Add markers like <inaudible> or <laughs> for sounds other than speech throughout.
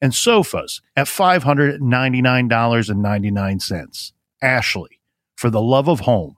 and sofas at $599.99. Ashley, for the love of home.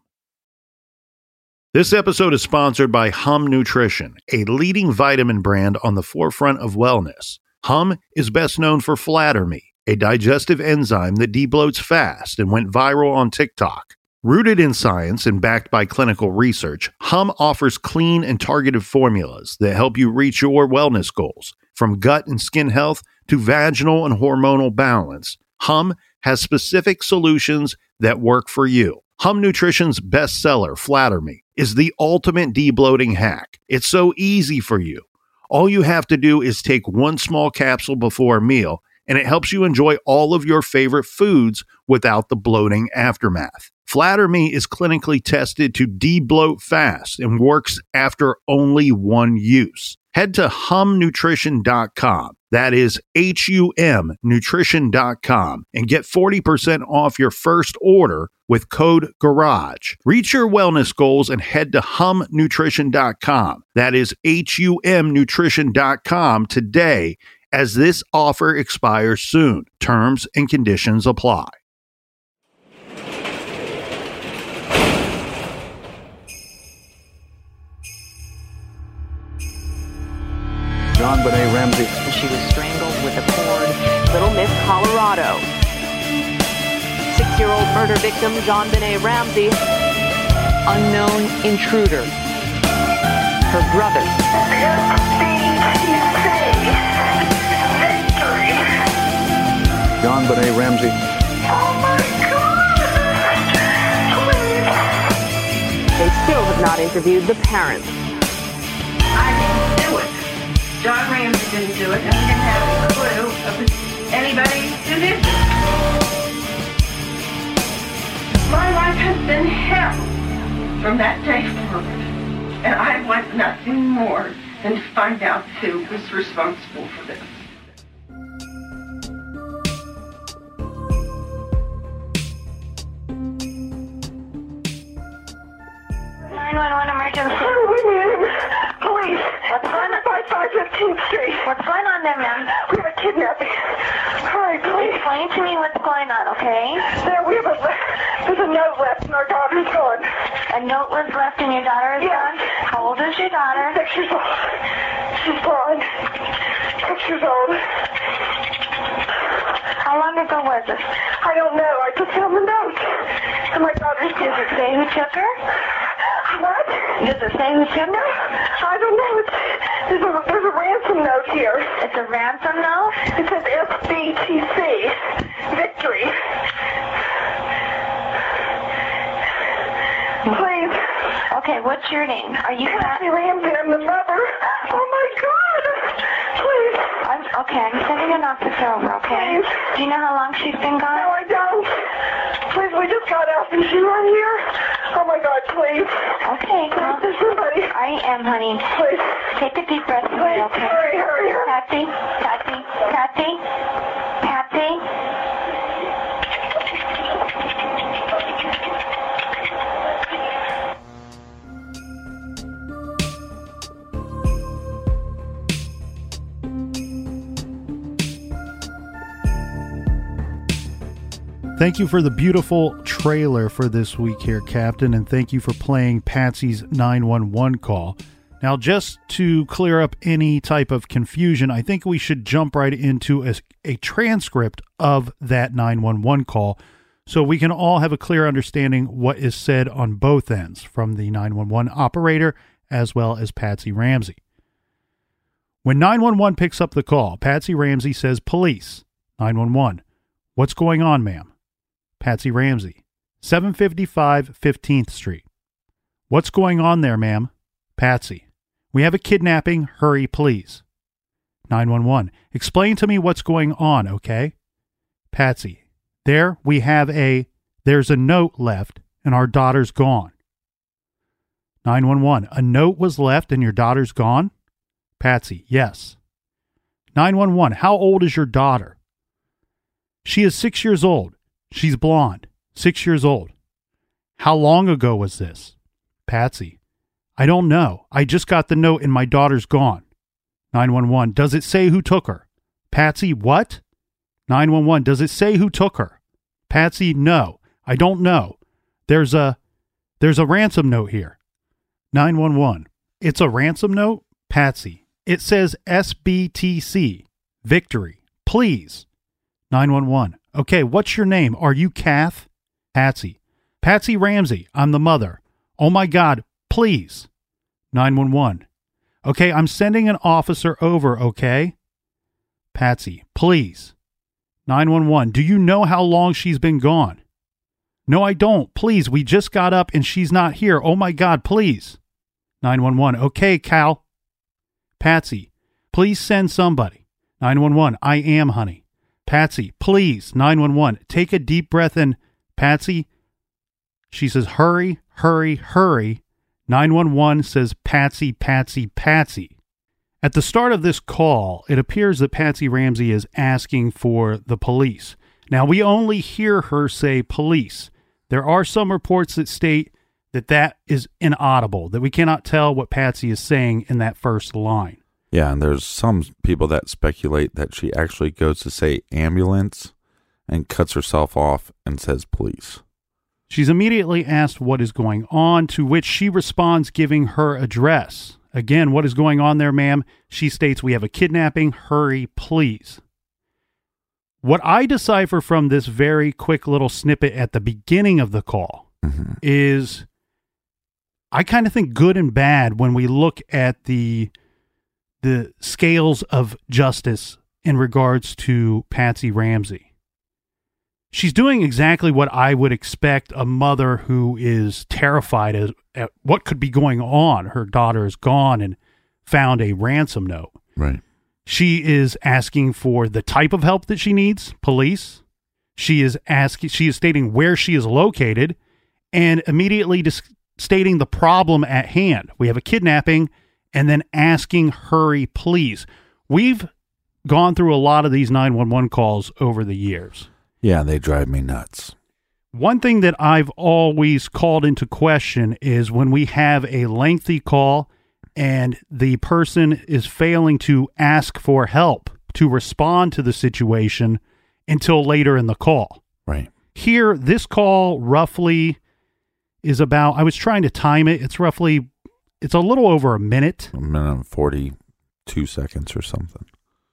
This episode is sponsored by Hum Nutrition, a leading vitamin brand on the forefront of wellness. Hum is best known for Flatter Me, a digestive enzyme that debloats fast and went viral on TikTok. Rooted in science and backed by clinical research, Hum offers clean and targeted formulas that help you reach your wellness goals. From gut and skin health to vaginal and hormonal balance, Hum has specific solutions that work for you. Hum Nutrition's bestseller, Flatter Me, is the ultimate debloating hack. It's so easy for you. All you have to do is take one small capsule before a meal, and it helps you enjoy all of your favorite foods without the bloating aftermath. Flatter Me is clinically tested to debloat fast and works after only one use. Head to humnutrition.com. That is H U M nutrition.com and get 40% off your first order with code GARAGE. Reach your wellness goals and head to humnutrition.com. That is H U M nutrition.com today as this offer expires soon. Terms and conditions apply. JonBenét Ramsey. She was strangled with a cord. Little Miss Colorado. Six-year-old murder victim JonBenét Ramsey. Unknown intruder. Her brother. JonBenét Ramsey. Oh my God! Please. They still have not interviewed the parents. John Ramsey didn't do it, and we didn't have a clue of anybody who did it. My life has been hell from that day forward, and I want nothing more than to find out who was responsible for this. What's going on there, ma'am? We have a kidnapping. Hurry, please. Explain to me what's going on, okay? There, we have a, there's a note left and our daughter's gone. A note was left and your daughter is Yes. gone? How old is your daughter? Six years old. She's gone. Six years old. How long ago was this? I don't know. I just found the note. And my daughter's Does it say who took her? Does it who took her? I don't know. It's, there's, a, there's a ransom note here. It's a ransom note? It says SBTC. Victory. Please. Okay, what's your name? Are you Kathy Ramsey, I'm the mother. Oh my God. Please. I'm, okay, I'm sending an officer over, okay? Please. Do you know how long she's been gone? No. I don't. Please, we just got out. Is she right here? Oh my God, please. Okay, well, there's somebody. I am, honey. Please. Take a deep breath, Please, okay? hurry, hurry, hurry. Patsy, Patsy, Patsy, Thank you for the beautiful trailer for this week here, Captain, and thank you for playing Patsy's 911 call. Now, just to clear up any type of confusion, I think we should jump right into a, a transcript of that 911 call so we can all have a clear understanding what is said on both ends from the 911 operator as well as Patsy Ramsey. When 911 picks up the call, Patsy Ramsey says, Police. 911. What's going on, ma'am? Patsy Ramsey, 755 15th Street. What's going on there, ma'am? Patsy, we have a kidnapping. Hurry, please. 911, explain to me what's going on, okay? Patsy, there we have a There's a note left and our daughter's gone. 911. A note was left and your daughter's gone? Patsy. Yes. 911. How old is your daughter? She is six years old. She's blonde. Six years old. How long ago was this? Patsy. I don't know. I just got the note and my daughter's gone. 911. Does it say who took her? Patsy. What? 911. Does it say who took her? Patsy. No. I don't know. There's a there's a ransom note here. 911. It's a ransom note? Patsy. It says SBTC. Victory. Please. 911. Okay, what's your name? Are you Kath? Patsy. Patsy Ramsey. I'm the mother. Oh my God, please. 911. Okay, I'm sending an officer over, okay? Patsy. Please. 911. Do you know how long she's been gone? No, I don't. Please, we just got up and she's not here. Oh my God, please. 911. Okay, Cal. Patsy. Please send somebody. 911. I am, honey. Patsy. Please. 911. Take a deep breath in. Patsy. She says, hurry, hurry, hurry. 911 says, Patsy, Patsy, Patsy. At the start of this call, it appears that Patsy Ramsey is asking for the police. Now, we only hear her say police. There are some reports that state that that is inaudible, that we cannot tell what Patsy is saying in that first line. Yeah, and there's some people that speculate that she actually goes to say ambulance and cuts herself off and says police. She's immediately asked what is going on, to which she responds giving her address. Again, what is going on there, ma'am? She states, We have a kidnapping. Hurry, please. What I decipher from this very quick little snippet at the beginning of the call Mhm. is I kind of think good and bad when we look at the the scales of justice in regards to Patsy Ramsey. She's doing exactly what I would expect a mother who is terrified as, at what could be going on. Her daughter is gone and found a ransom note. Right. She is asking for the type of help that she needs, police. She is asking she is stating where she is located and immediately dis- stating the problem at hand. We have a kidnapping and then asking hurry please. We've gone through a lot of these 911 calls over the years. Yeah, they drive me nuts. One thing that I've always called into question is when we have a lengthy call and the person is failing to ask for help to respond to the situation until later in the call. Right. Here, this call roughly is about, I was trying to time it. It's roughly, it's a little over a minute. A minute 42 seconds or something.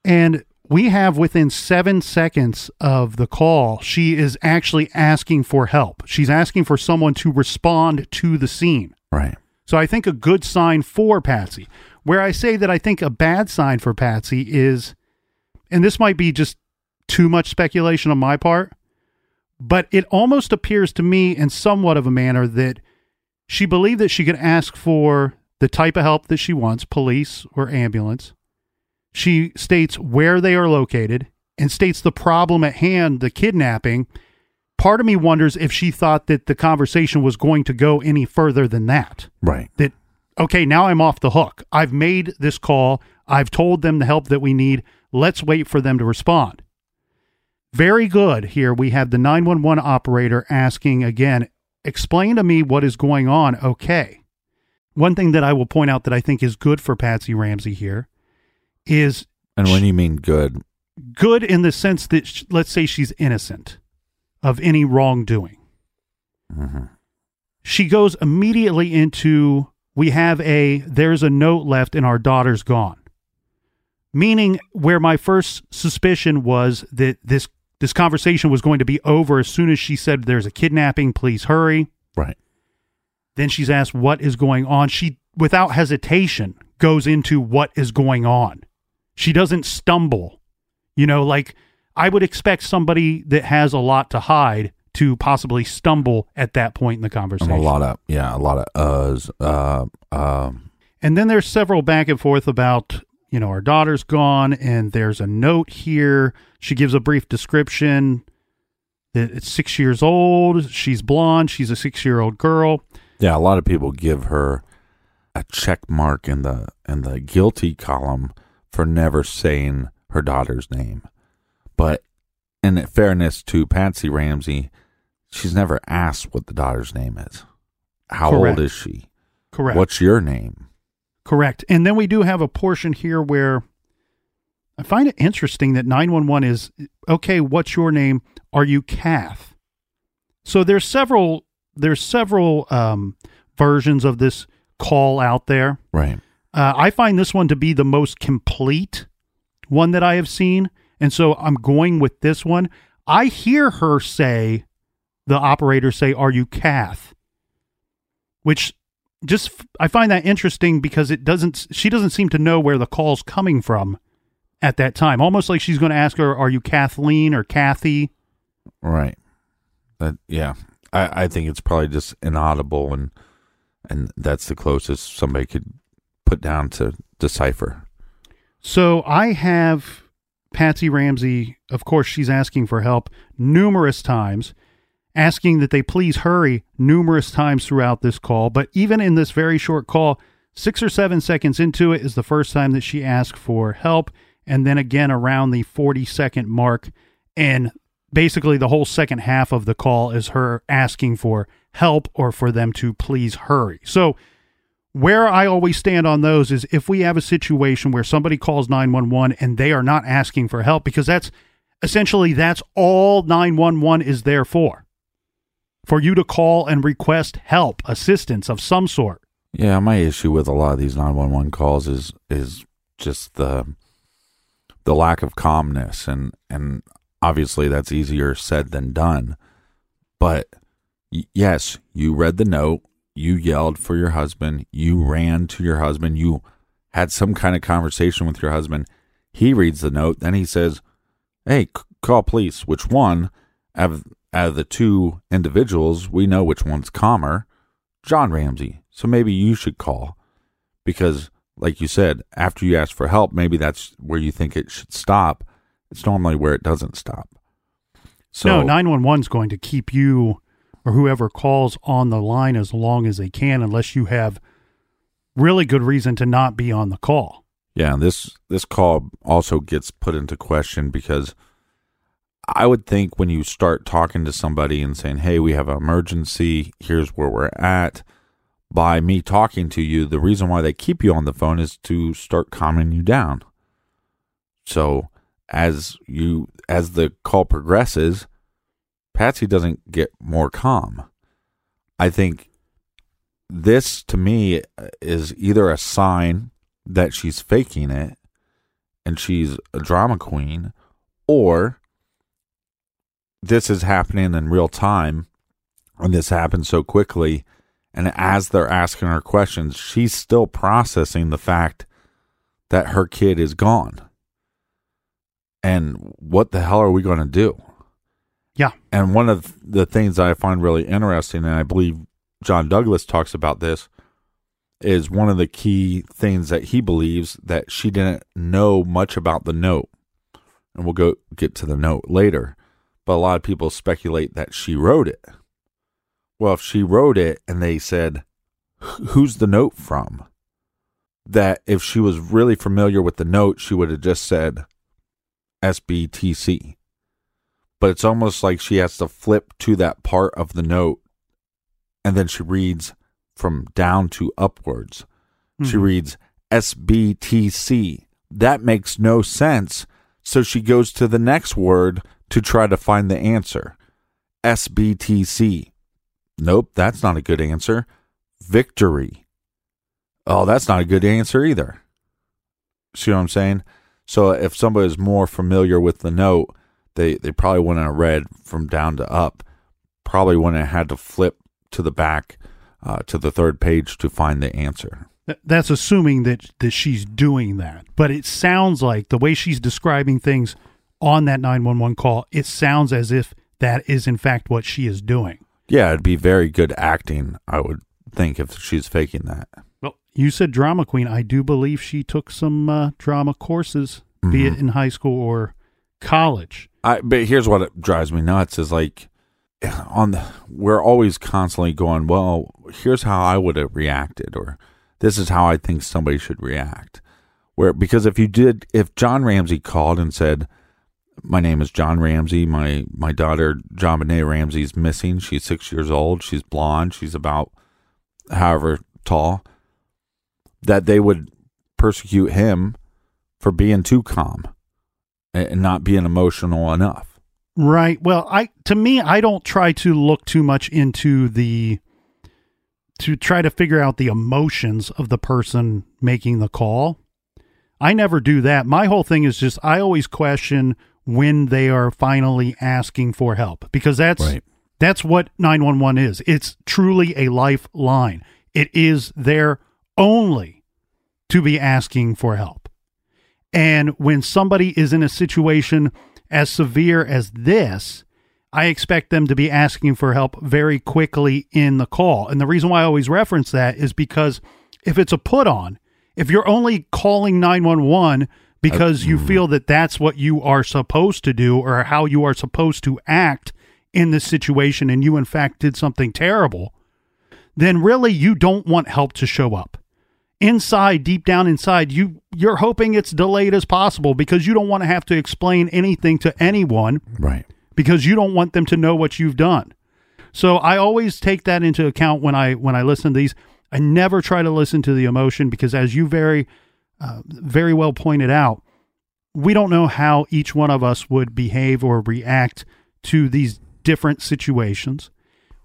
And we have within seven seconds of the call, she is actually asking for help. She's asking for someone to respond to the scene. Right. So I think a good sign for Patsy. Where I say that I think a bad sign for Patsy is, and this might be just too much speculation on my part, but it almost appears to me in somewhat of a manner that she believed that she could ask for the type of help that she wants, police or ambulance. She states where they are located and states the problem at hand, the kidnapping. Part of me wonders if she thought that the conversation was going to go any further than that. Right. that okay now i'm off the hook. I've made this call. I've told them the help that we need. Let's wait for them to respond. Very good. Here we have the 911 operator asking again explain to me what is going on. Okay one thing that i will point out that i think is good for patsy ramsey here is And when you mean good, good in the sense that sh- let's say she's innocent of any wrongdoing mhm. she goes immediately into we have a there's a note left and our daughter's gone meaning where my first suspicion was that this this conversation was going to be over as soon as she said there's a kidnapping please hurry right. Then she's asked what is going on she without hesitation goes into what is going on she doesn't stumble you know like i would expect somebody that has a lot to hide to possibly stumble at that point in the conversation a lot of, yeah, a lot of uhs. Uh, um, And then there's several back and forth about, you know, our daughter's gone and there's a note here. She gives a brief description. that it's six years old. She's blonde. She's a six year old girl. Yeah, a lot of people give her a check mark in the in the guilty column for never saying her daughter's name. But in fairness to Patsy Ramsey, she's never asked what the daughter's name is. How Correct. old is she? Correct. What's your name? Correct. And then we do have a portion here where I find it interesting that 911 is okay, what's your name? Are you Kath? So there's several there's several um, versions of this call out there. Right. Uh, I find this one to be the most complete one that I have seen. And so I'm going with this one. I hear her say, the operator say, Are you Kath? Which just, I find that interesting because it doesn't, she doesn't seem to know where the call's coming from at that time. Almost like she's going to ask her, Are you Kathleen or Kathy? Right. That yeah. I, I think it's probably just inaudible and and that's the closest somebody could put down to decipher. So I have Patsy Ramsey, of course, she's asking for help numerous times, asking that they please hurry numerous times throughout this call. But even in this very short call, six or seven seconds into it is the first time that she asked for help. And then again around the 40 second mark. And basically, the whole second half of the call is her asking for help or for them to please hurry. So, where I always stand on those is if we have a situation where somebody calls 911 and they are not asking for help because that's essentially that's all 911 is there for. For you to call and request help, assistance of some sort. Yeah, my issue with a lot of these 911 calls is is just the the lack of calmness and and obviously that's easier said than done. But yes, you read the note, you yelled for your husband, you ran to your husband, you had some kind of conversation with your husband. He reads the note, then he says, "Hey, c- call police." Which one out of, out of the two individuals, we know which one's calmer? John Ramsey. So maybe you should call because, like you said, after you ask for help, maybe that's where you think it should stop. It's normally where it doesn't stop. So no, 911 is going to keep you or whoever calls on the line as long as they can unless you have really good reason to not be on the call. Yeah, this this call also gets put into question because I would think when you start talking to somebody and saying, "Hey, we have an emergency. Here's where we're at." By me talking to you, the reason why they keep you on the phone is to start calming you down. So, as you as the call progresses, Patsy doesn't get more calm. I think this to me is either a sign that she's faking it and she's a drama queen or this is happening in real time and this happens so quickly and as they're asking her questions she's still processing the fact that her kid is gone and what the hell are we going to do Yeah. and one of the things I find really interesting, and I believe John Douglas talks about this, is one of the key things that he believes that she didn't know much about the note. And we'll go get to the note later. But a lot of people speculate that she wrote it. Well, if she wrote it and they said, Who's the note from? That if she was really familiar with the note, she would have just said SBTC but it's almost like she has to flip to that part of the note and then she reads from down to upwards. She Mhm. reads SBTC. That makes no sense. So she goes to the next word to try to find the answer. SBTC. Nope, that's not a good answer. Victory. Oh, that's not a good answer either. See what I'm saying? So if somebody is more familiar with the note, they they probably wouldn't have read from down to up. Probably wouldn't have had to flip to the back uh, to the third page to find the answer. That's assuming that that she's doing that. But it sounds like the way she's describing things on that 911 call, it sounds as if that is in fact what she is doing. Yeah, it'd be very good acting, I would think, if she's faking that. You said drama queen. I do believe she took some uh, drama courses, be it in high school or college. I but here's what it drives me nuts is like on the, we're always constantly going, well, here's how I would have reacted or this is how I think somebody should react. Where because if you did if John Ramsey called and said, My name is John Ramsey, my my daughter JonBenét Ramsey is missing, she's six years old, she's blonde, she's about however tall, that they would persecute him for being too calm and not being emotional enough. Right. Well, I to me, I don't try to look too much into the to try to figure out the emotions of the person making the call. I never do that. My whole thing is just I always question when they are finally asking for help because that's Right. that's what 911 is. It's truly a lifeline. It is there only to be asking for help. And when somebody is in a situation as severe as this, I expect them to be asking for help very quickly in the call. And the reason why I always reference that is because if it's a put on, if you're only calling 911 because you mm-hmm. feel that that's what you are supposed to do or how you are supposed to act in this situation and you in fact did something terrible, then really you don't want help to show up inside deep down inside you you're hoping it's delayed as possible because you don't want to have to explain anything to anyone Right. because you don't want them to know what you've done. So i always take that into account when i when i listen to these. I never try to listen to the emotion because as you very uh, very well pointed out we don't know how each one of us would behave or react to these different situations.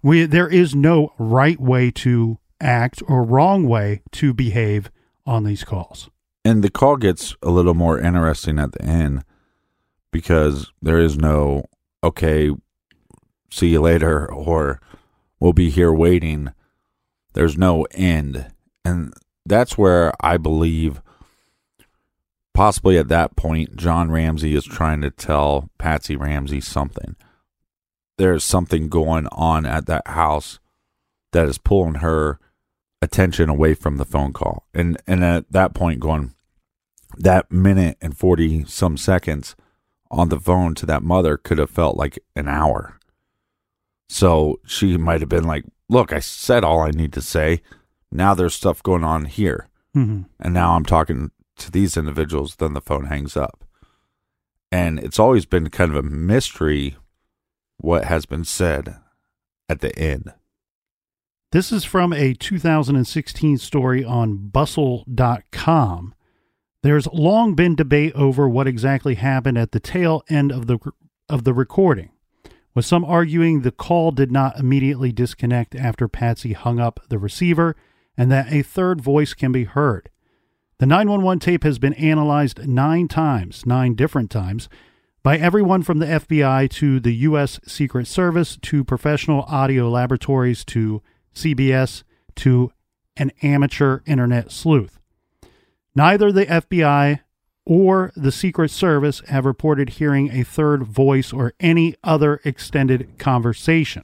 We there is no right way to act or wrong way to behave on these calls. And the call gets a little more interesting at the end because there is no, okay, see you later, or we'll be here waiting. There's no end. And that's where I believe, possibly at that point, John Ramsey is trying to tell Patsy Ramsey something. There's something going on at that house that is pulling her attention away from the phone call. And and at that point going that minute and 40 some seconds on the phone to that mother could have felt like an hour. So she might have been like, "Look, I said all I need to say. Now there's stuff going on here." Mm-hmm. And now I'm talking to these individuals, then the phone hangs up. And it's always been kind of a mystery what has been said at the end. This is from a 2016 story on bustle.com. There's long been debate over what exactly happened at the tail end of the of the recording, with some arguing the call did not immediately disconnect after Patsy hung up the receiver and that a third voice can be heard. The 911 tape has been analyzed 9 times, 9 different times, by everyone from the FBI to the U.S. Secret Service to professional audio laboratories to CBS to an amateur internet sleuth. Neither the FBI or the Secret Service have reported hearing a third voice or any other extended conversation.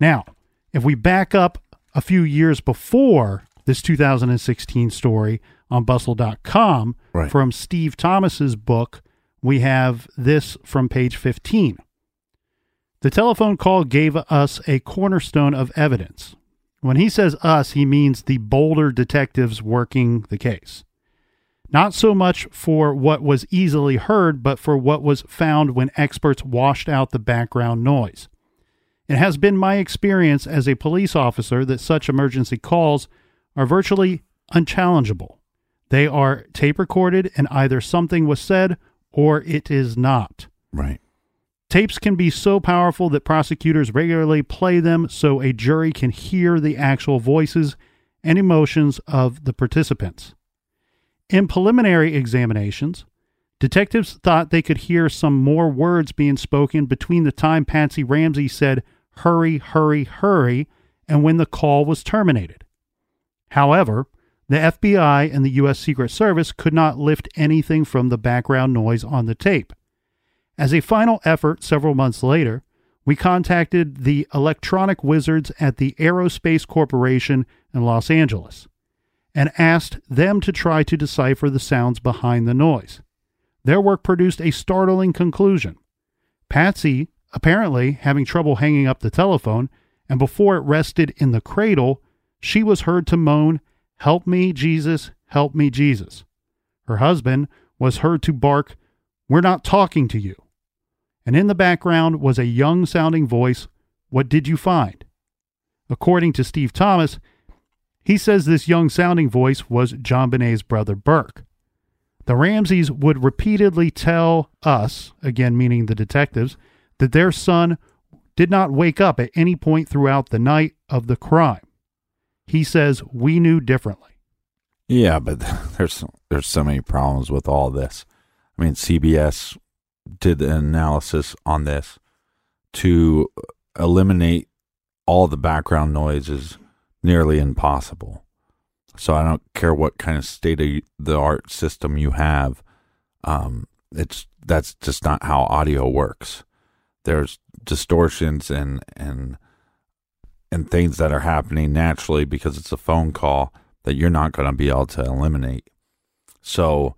Now, if we back up a few years before this 2016 story on bustle.com Right. from Steve Thomas's book, we have this from page 15. The telephone call gave us a cornerstone of evidence. When he says us, he means the Boulder detectives working the case. Not so much for what was easily heard, but for what was found when experts washed out the background noise. It has been my experience as a police officer that such emergency calls are virtually unchallengeable. They are tape recorded, and either something was said or it is not. Right. Tapes can be so powerful that prosecutors regularly play them so a jury can hear the actual voices and emotions of the participants. In preliminary examinations, detectives thought they could hear some more words being spoken between the time Patsy Ramsey said, Hurry, hurry, hurry, and when the call was terminated. However, the FBI and the U.S. Secret Service could not lift anything from the background noise on the tape. As a final effort several months later, we contacted the electronic wizards at the Aerospace Corporation in Los Angeles and asked them to try to decipher the sounds behind the noise. their work produced a startling conclusion. Patsy, apparently having trouble hanging up the telephone, and before it rested in the cradle, she was heard to moan, Help me, Jesus, help me, Jesus. Her husband was heard to bark, We're not talking to you. And in the background was a young sounding voice, What did you find? According to Steve Thomas, he says this young sounding voice was JonBenét's brother Burke. The Ramseys would repeatedly tell us, again meaning the detectives, that their son did not wake up at any point throughout the night of the crime. He says we knew differently. Yeah, but <laughs> there's there's so many problems with all this. I mean, CBS did an analysis on this to eliminate all the background noise is nearly impossible. So I don't care what kind of state of the art system you have. Um, it's that's just not how audio works. There's distortions and and and things that are happening naturally because it's a phone call that you're not going to be able to eliminate. So,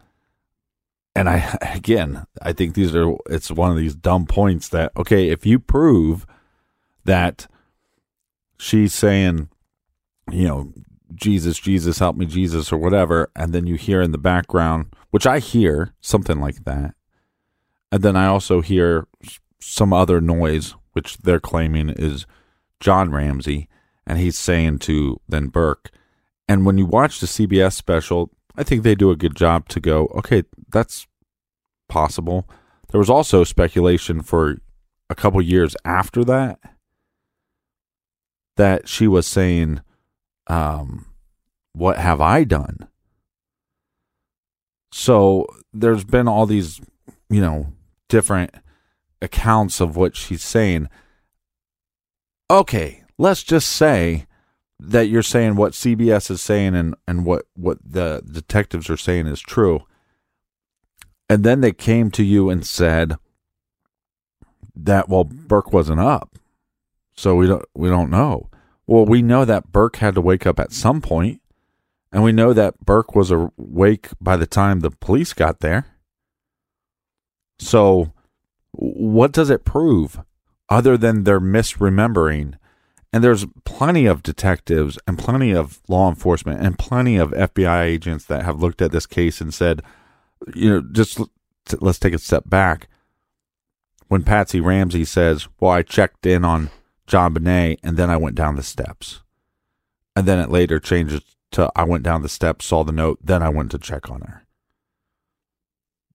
and I <laughs> again, I think these are it's one of these dumb points that okay, if you prove that she's saying, you know, Jesus, Jesus, help me, Jesus, or whatever, and then you hear in the background, which I hear something like that, and then I also hear some other noise, which they're claiming is John Ramsey, and he's saying to then Burke. And when you watch the CBS special, I think they do a good job to go, okay, that's possible. There was also speculation for a couple years after that that she was saying, um, What have I done? So there's been all these, you know, different accounts of what she's saying. Okay, let's just say that you're saying what CBS is saying and, and what, what the detectives are saying is true. And then they came to you and said that well Burke wasn't up. So we don't we don't know. Well, we know that Burke had to wake up at some point, and we know that Burke was awake by the time the police got there. So what does it prove other than they're misremembering? And there's plenty of detectives and plenty of law enforcement and plenty of FBI agents that have looked at this case and said, you know, just let's take a step back. When Patsy Ramsey says, Well, I checked in on JonBenét and then I went down the steps. And then it later changes to I went down the steps, saw the note, then I went to check on her.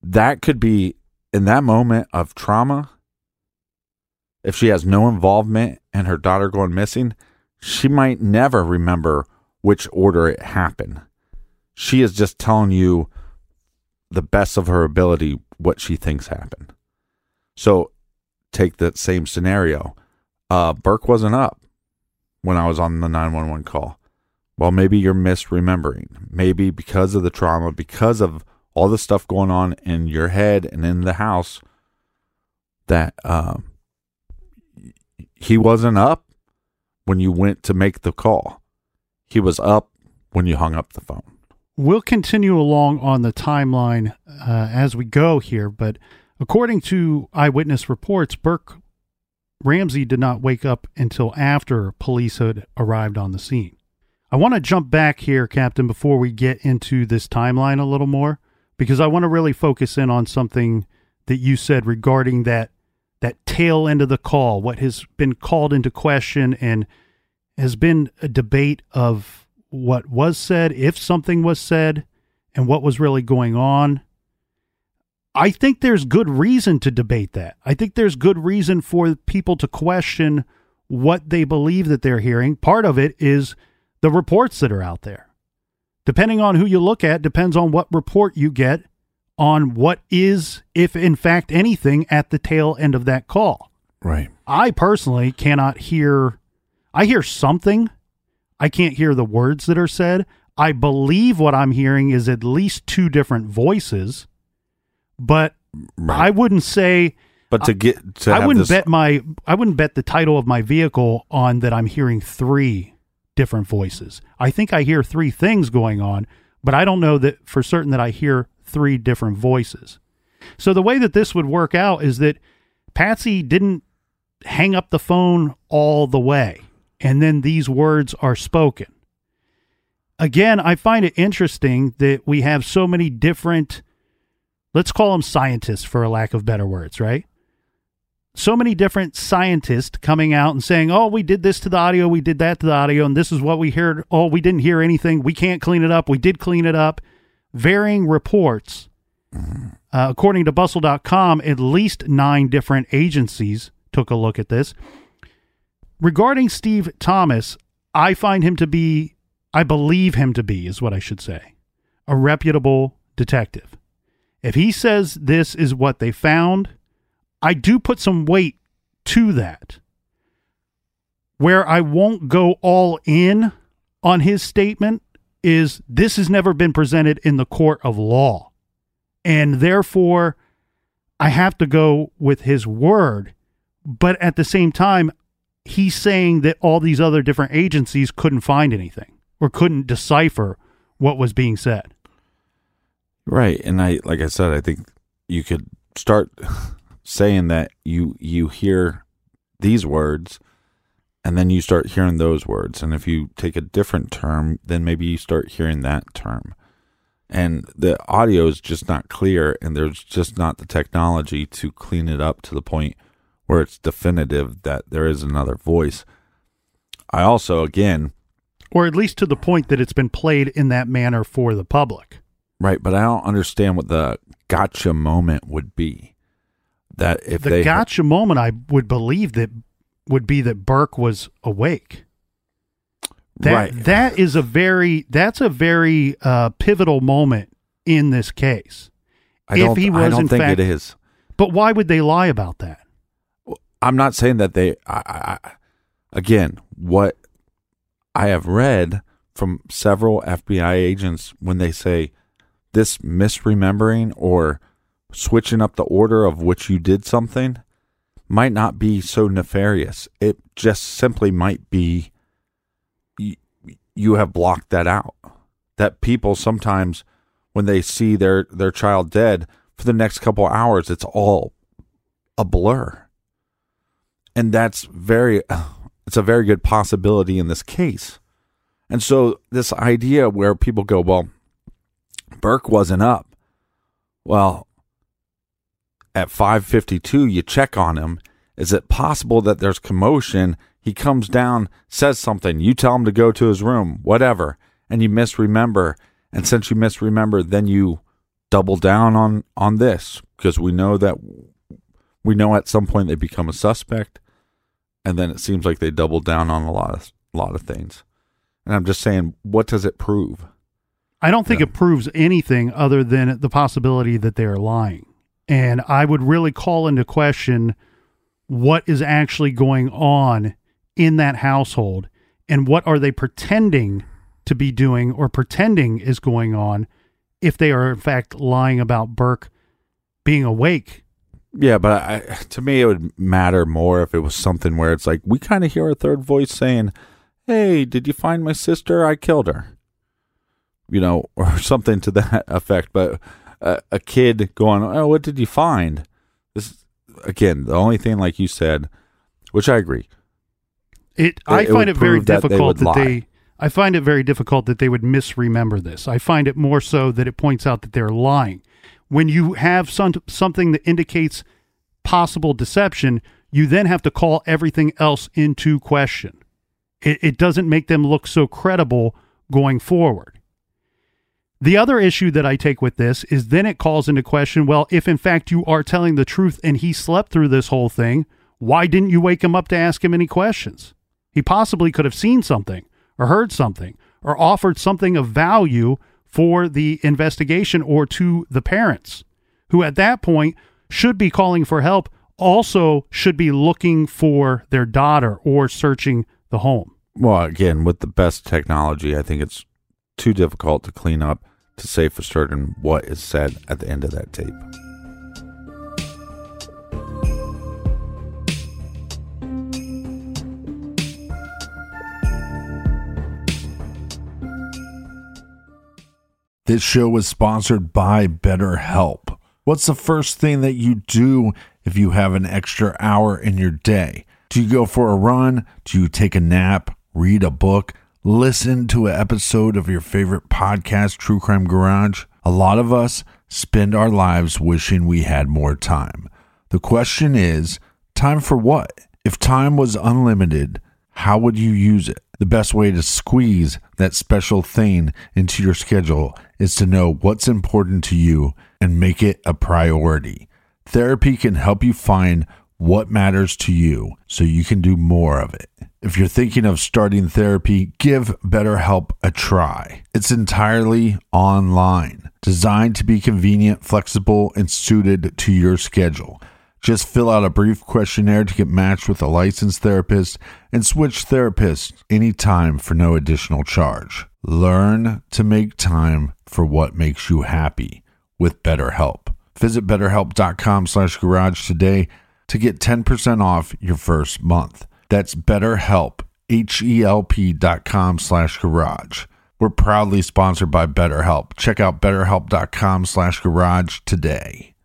That could be in that moment of trauma. If she has no involvement and her daughter going missing, she might never remember which order it happened. She is just telling you the best of her ability what she thinks happened. So take that same scenario. Uh, Burke wasn't up when I was on the 911 call. Well, maybe you're misremembering. Maybe because of the trauma, because of all the stuff going on in your head and in the house, that um, he wasn't up when you went to make the call. He was up when you hung up the phone. We'll continue along on the timeline uh, as we go here, but according to eyewitness reports, Burke Ramsey did not wake up until after police had arrived on the scene. I want to jump back here, Captain, before we get into this timeline a little more, because I want to really focus in on something that you said regarding that that tail end of the call, what has been called into question and has been a debate of what was said, if something was said, and what was really going on. I think there's good reason to debate that. I think there's good reason for people to question what they believe that they're hearing. Part of it is the reports that are out there. Depending on who you look at, depends on what report you get on what is, if in fact anything, at the tail end of that call. Right. I personally cannot hear, I hear something. I can't hear the words that are said. I believe what I'm hearing is at least two different voices, but Right. I wouldn't say But to get to I wouldn't this, bet my I wouldn't bet the title of my vehicle on that I'm hearing three different voices. I think I hear three things going on, but I don't know that for certain that I hear three different voices. So the way that this would work out is that Patsy didn't hang up the phone all the way, and then these words are spoken. Again, I find it interesting that we have so many different, let's call them scientists for a lack of better words, right? So many different scientists coming out and saying, oh, we did this to the audio, we did that to the audio, and this is what we heard. Oh, we didn't hear anything. We can't clean it up. We did clean it up. Varying reports. Uh, according to bustle.com, at least nine different agencies took a look at this. Regarding Steve Thomas, I find him to be, I believe him to be, is what I should say, a reputable detective. If he says this is what they found, I do put some weight to that. Where I won't go all in on his statement is this has never been presented in the court of law. And therefore, I have to go with his word. But at the same time, he's saying that all these other different agencies couldn't find anything or couldn't decipher what was being said. Right. And I like I said, I think you could start <laughs> saying that you you hear these words and then you start hearing those words. And if you take a different term, then maybe you start hearing that term. And the audio is just not clear and there's just not the technology to clean it up to the point where it's definitive that there is another voice. I also again Or at least to the point that it's been played in that manner for the public. Right, but I don't understand what the gotcha moment would be. That if the they gotcha moment, I would believe that would be that Burke was awake. That Right. that is a very that's a very uh, pivotal moment in this case. I don't, if he I was don't in think fact- it is. But why would they lie about that? I'm not saying that they. I, I, I- again, what I have read from several FBI agents when they say this misremembering or switching up the order of which you did something might not be so nefarious. It just simply might be you, have blocked that out. That people sometimes when they see their their child dead for the next couple hours it's all a blur and that's very <sighs> it's a very good possibility in this case and so this idea where people go well burke wasn't up well at 552 you check on him. Is it possible that there's commotion? He comes down says something. You tell him to go to his room whatever. And you misremember. And since you misremember then you double down on on this. Because we know that we know at some point they become a suspect. And then it seems like they double down on a lot of a lot of things. And i'm just saying what does it prove? I don't think Yeah. it proves anything other than the possibility that they are lying. And I would really call into question what is actually going on in that household and what are they pretending to be doing or pretending is going on if they are in fact lying about Burke being awake. yeah but I, to me it would matter more if it was something where it's like we kind of hear a third voice saying hey did you find my sister? I killed her. You know <laughs> or something to that effect. But a, a kid going oh what did you find this again the only thing like you said which i agree It, I it find it very prove that they difficult that they. I find it very difficult that they would misremember this. I find it more so that it points out that they're lying. When you have some, something that indicates possible deception, you then have to call everything else into question. It, it doesn't make them look so credible going forward. The other issue that I take with this is then it calls into question well, if in fact you are telling the truth and he slept through this whole thing, why didn't you wake him up to ask him any questions? He possibly could have seen something or heard something or offered something of value for the investigation or to the parents, who at that point should be calling for help, also should be looking for their daughter or searching the home. Well, again, with the best technology, I think it's too difficult to clean up to say for certain what is said at the end of that tape. This show was sponsored by BetterHelp. What's the first thing that you do if you have an extra hour in your day? Do you go for a run? Do you take a nap? Read a book? Listen to an episode of your favorite podcast, True Crime Garage? A lot of us spend our lives wishing we had more time. The question is time for what? If time was unlimited, how would you use it? The best way to squeeze that special thing into your schedule is to know what's important to you and make it a priority. Therapy can help you find what matters to you so you can do more of it. If you're thinking of starting therapy, give BetterHelp a try. It's entirely online, designed to be convenient, flexible, and suited to your schedule. Just fill out a brief questionnaire to get matched with a licensed therapist and switch therapists anytime for no additional charge. Learn to make time for what makes you happy with BetterHelp. Visit betterhelp.com slash garage today to get 10% off your first month. That's betterhelp, H-E-L-P dot com slash garage. We're proudly sponsored by BetterHelp. Check out betterhelp.com slash garage today.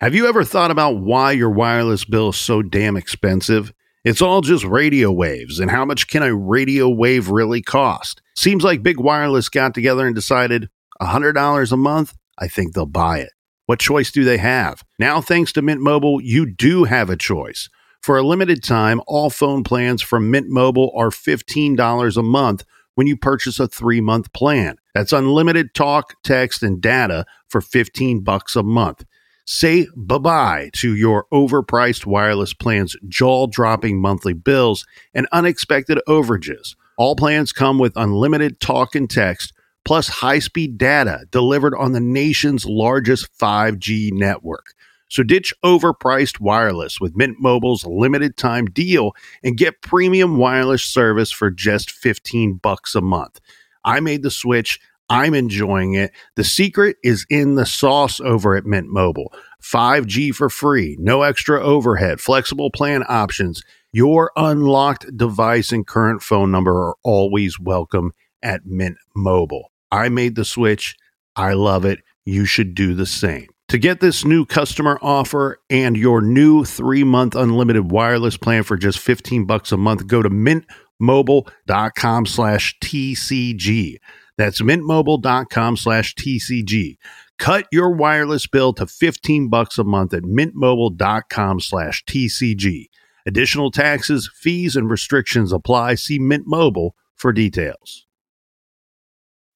Have you ever thought about why your wireless bill is so damn expensive? It's all just radio waves, and how much can a radio wave really cost? Seems like Big Wireless got together and decided $100 a month? I think they'll buy it. What choice do they have? Now, thanks to Mint Mobile, you do have a choice. For a limited time, all phone plans from Mint Mobile are $15 a month when you purchase a three month plan. That's unlimited talk, text, and data for 15 bucks a month. Say bye bye to your overpriced wireless plans, jaw dropping monthly bills, and unexpected overages. All plans come with unlimited talk and text, plus high speed data delivered on the nation's largest 5G network. So ditch overpriced wireless with Mint Mobile's limited time deal and get premium wireless service for just 15 bucks a month. I made the switch. I'm enjoying it. The secret is in the sauce over at Mint Mobile. 5G for free, no extra overhead, flexible plan options. Your unlocked device and current phone number are always welcome at Mint Mobile. I made the switch. I love it. You should do the same. To get this new customer offer and your new 3-month unlimited wireless plan for just 15 bucks a month, go to mintmobile.com slash TCG. That's mintmobile.com slash TCG. Cut your wireless bill to 15 bucks a month at mintmobile.com slash TCG. Additional taxes, fees, and restrictions apply. See Mint Mobile for details.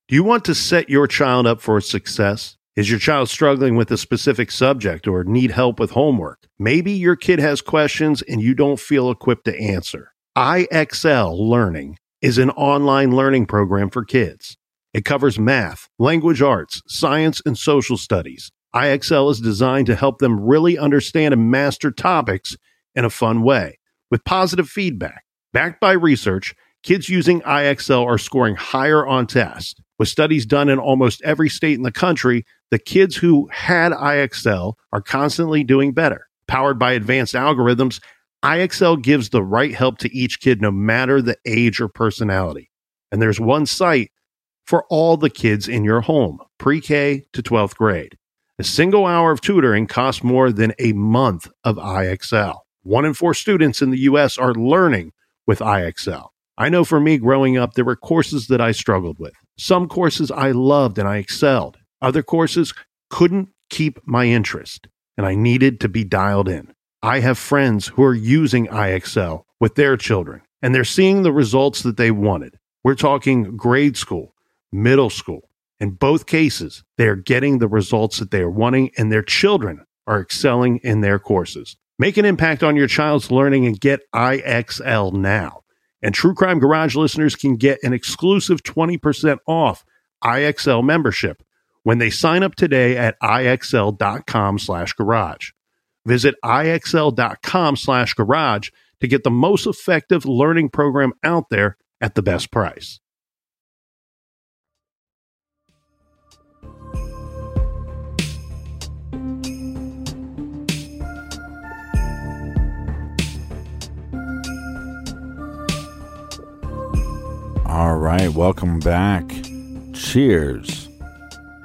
Do you want to set your child up for success? Is your child struggling with a specific subject or need help with homework? Maybe your kid has questions and you don't feel equipped to answer. IXL Learning is an online learning program for kids. It covers math, language arts, science, and social studies. IXL is designed to help them really understand and master topics in a fun way with positive feedback. Backed by research, kids using IXL are scoring higher on tests. With studies done in almost every state in the country, the kids who had IXL are constantly doing better. Powered by advanced algorithms, IXL gives the right help to each kid no matter the age or personality. And there's one site for all the kids in your home, pre K to 12th grade. A single hour of tutoring costs more than a month of IXL. One in four students in the U.S. are learning with IXL. I know for me growing up, there were courses that I struggled with. Some courses I loved and I excelled. Other courses couldn't keep my interest and I needed to be dialed in. I have friends who are using IXL with their children and they're seeing the results that they wanted. We're talking grade school, middle school. In both cases, they are getting the results that they are wanting and their children are excelling in their courses. Make an impact on your child's learning and get IXL now. And True Crime Garage listeners can get an exclusive 20% off IXL membership when they sign up today at IXL.com slash garage. Visit IXL.com slash garage to get the most effective learning program out there at the best price. All right, welcome back. Cheers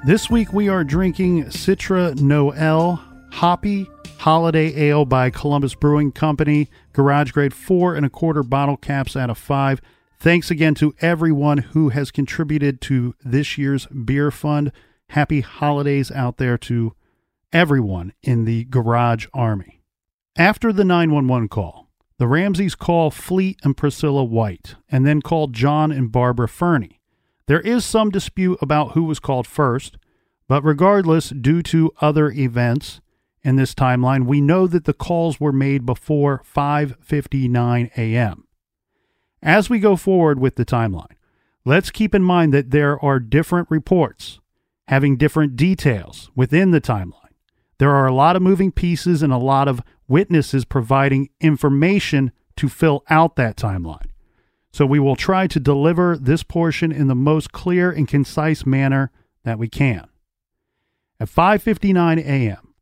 This week we are drinking Citra Noel Hoppy Holiday Ale by Columbus Brewing Company, garage grade four and a quarter bottle caps out of five. Thanks again to everyone who has contributed to this year's beer fund. Happy holidays out there to everyone in the garage army. After the 911 call, the Ramseys call Fleet and Priscilla White and then call John and Barbara Fernie. There is some dispute about who was called first, but regardless, due to other events in this timeline, we know that the calls were made before 5:59 a.m. As we go forward with the timeline, let's keep in mind that there are different reports having different details within the timeline. There are a lot of moving pieces and a lot of witnesses providing information to fill out that timeline. So we will try to deliver this portion in the most clear and concise manner that we can. At 5:59 a.m.,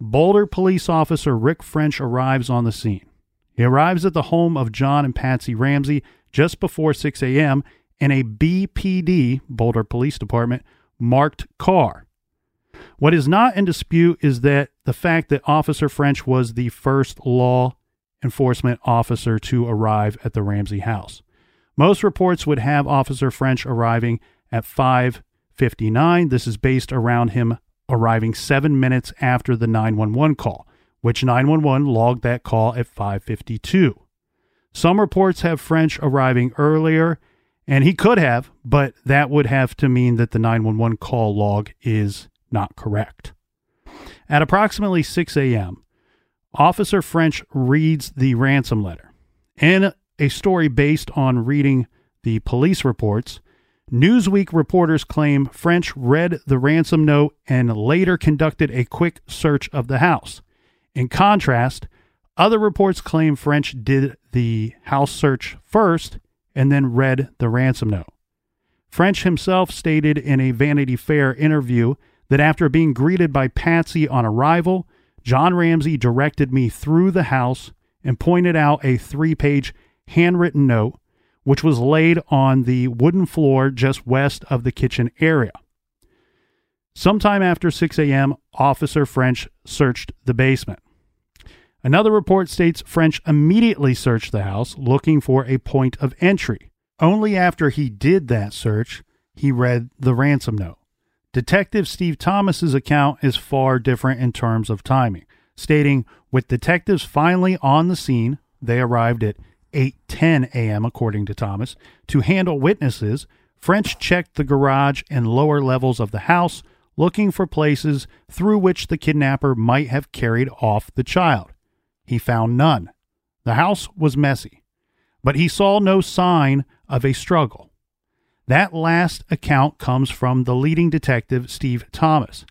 Boulder police officer Rick French arrives on the scene. He arrives at the home of John and Patsy Ramsey just before 6 a.m. in a BPD, Boulder Police Department, marked car. What is not in dispute is that the fact that Officer French was the first law enforcement officer to arrive at the Ramsey house. Most reports would have Officer French arriving at 5:59. This is based around him arriving 7 minutes after the 911 call, which 911 logged that call at 5:52. Some reports have French arriving earlier, and he could have, but that would have to mean that the 911 call log is not correct. At approximately 6 a.m., Officer French reads the ransom letter. In a story based on reading the police reports, Newsweek reporters claim French read the ransom note and later conducted a quick search of the house. In contrast, other reports claim French did the house search first and then read the ransom note. French himself stated in a Vanity Fair interview that after being greeted by Patsy on arrival, John Ramsey directed me through the house and pointed out a three page handwritten note, which was laid on the wooden floor just west of the kitchen area. Sometime after 6 a.m., Officer French searched the basement. Another report states French immediately searched the house looking for a point of entry. Only after he did that search, he read the ransom note. Detective Steve Thomas's account is far different in terms of timing, stating with detectives finally on the scene, they arrived at 8:10 a.m. according to Thomas, to handle witnesses. French checked the garage and lower levels of the house looking for places through which the kidnapper might have carried off the child. He found none. The house was messy, but he saw no sign of a struggle. That last account comes from the leading detective, Steve Thomas.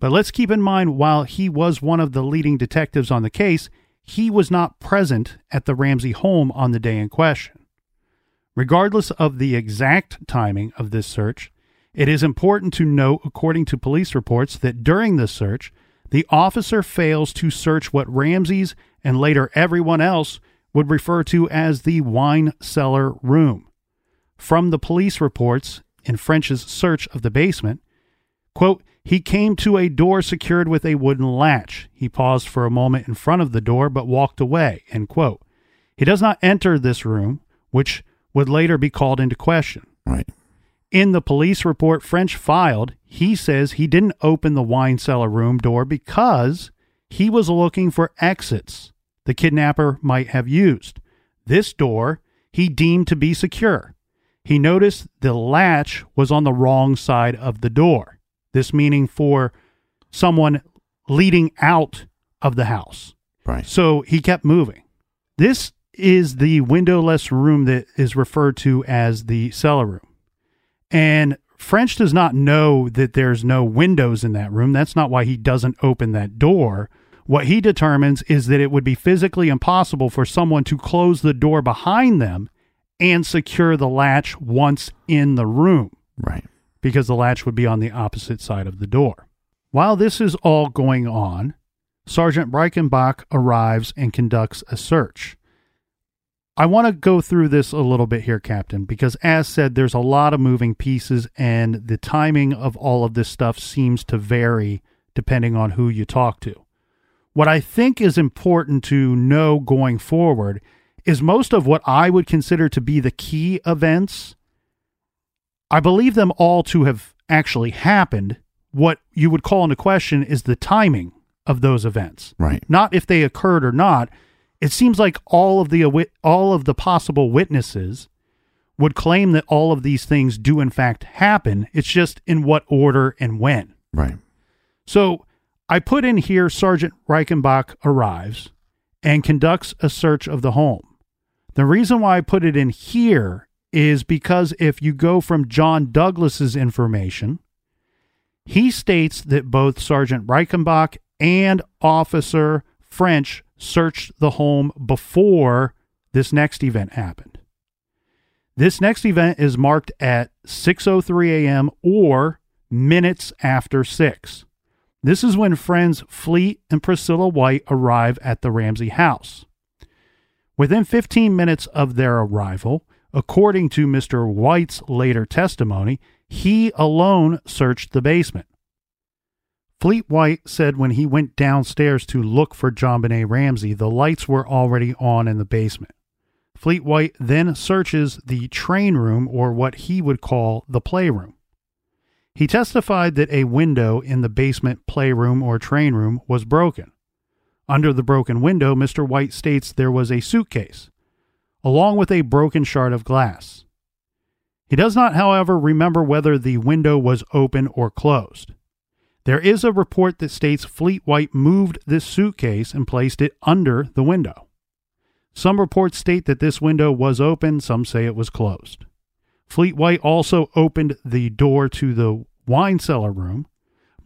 But let's keep in mind, while he was one of the leading detectives on the case, he was not present at the Ramsey home on the day in question. Regardless of the exact timing of this search, it is important to note, according to police reports, that during this search, the officer fails to search what Ramsey's and later everyone else would refer to as the wine cellar room. From the police reports in French's search of the basement, quote, he came to a door secured with a wooden latch. He paused for a moment in front of the door but walked away, end quote. He does not enter this room, which would later be called into question. Right. In the police report French filed, he says he didn't open the wine cellar room door because he was looking for exits the kidnapper might have used. This door he deemed to be secure. He noticed the latch was on the wrong side of the door. This meaning for someone leading out of the house. Right. So he kept moving. This is the windowless room that is referred to as the cellar room. And French does not know that there's no windows in that room. That's not why he doesn't open that door. What he determines is that it would be physically impossible for someone to close the door behind them and secure the latch once in the room Right. because the latch would be on the opposite side of the door. While this is all going on, Sergeant Reichenbach arrives and conducts a search. I want to go through this a little bit here, Captain, because as said, there's a lot of moving pieces, and the timing of all of this stuff seems to vary depending on who you talk to. What I think is important to know going forward is most of what I would consider to be the key events. I believe them all to have actually happened. What you would call into question is the timing of those events Right. not if they occurred or not. It seems like all of the all of the possible witnesses would claim that all of these things do in fact happen. It's just in what order and when. Right. So I put in here Sergeant Reichenbach arrives and conducts a search of the home. The reason why I put it in here is because if you go from John Douglas's information, he states that both Sergeant Reichenbach and Officer French searched the home before this next event happened. This next event is marked at 6:03 a.m. or minutes after 6. This is when friends Fleet and Priscilla White arrive at the Ramsey house. Within 15 minutes of their arrival, according to Mr. White's later testimony, he alone searched the basement. Fleet White said when he went downstairs to look for JonBenét Ramsey, the lights were already on in the basement. Fleet White then searches the train room, or what he would call the playroom. He testified that a window in the basement playroom or train room was broken. Under the broken window, Mr. White states there was a suitcase, along with a broken shard of glass. He does not, however, remember whether the window was open or closed. There is a report that states Fleet White moved this suitcase and placed it under the window. Some reports state that this window was open, some say it was closed. Fleet White also opened the door to the wine cellar room,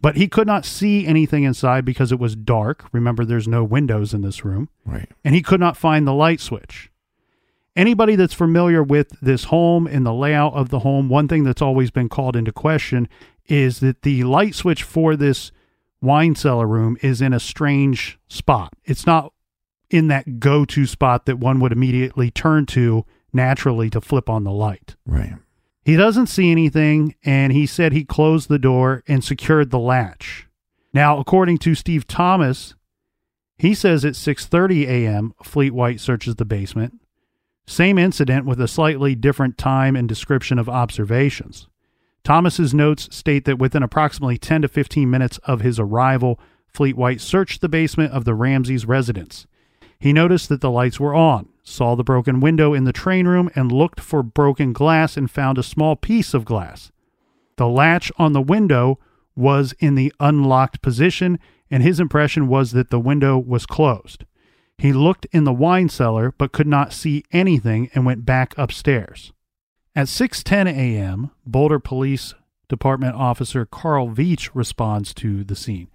but he could not see anything inside because it was dark. Remember, there's no windows in this room, Right. and he could not find the light switch. Anybody that's familiar with this home and the layout of the home, one thing that's always been called into question is that the light switch for this wine cellar room is in a strange spot. It's not in that go to spot that one would immediately turn to naturally to flip on the light. Right. He doesn't see anything, and he said he closed the door and secured the latch. Now, according to Steve Thomas, he says at 6:30 a.m. Fleet White searches the basement. Same incident with a slightly different time and description of observations. Thomas's notes state that within approximately 10 to 15 minutes of his arrival, Fleet White searched the basement of the Ramseys' residence. He noticed that the lights were on, saw the broken window in the train room, and looked for broken glass and found a small piece of glass. The latch on the window was in the unlocked position, and his impression was that the window was closed. He looked in the wine cellar but could not see anything and went back upstairs. At 6:10 a.m., Boulder Police Department officer Carl Veach responds to the scene.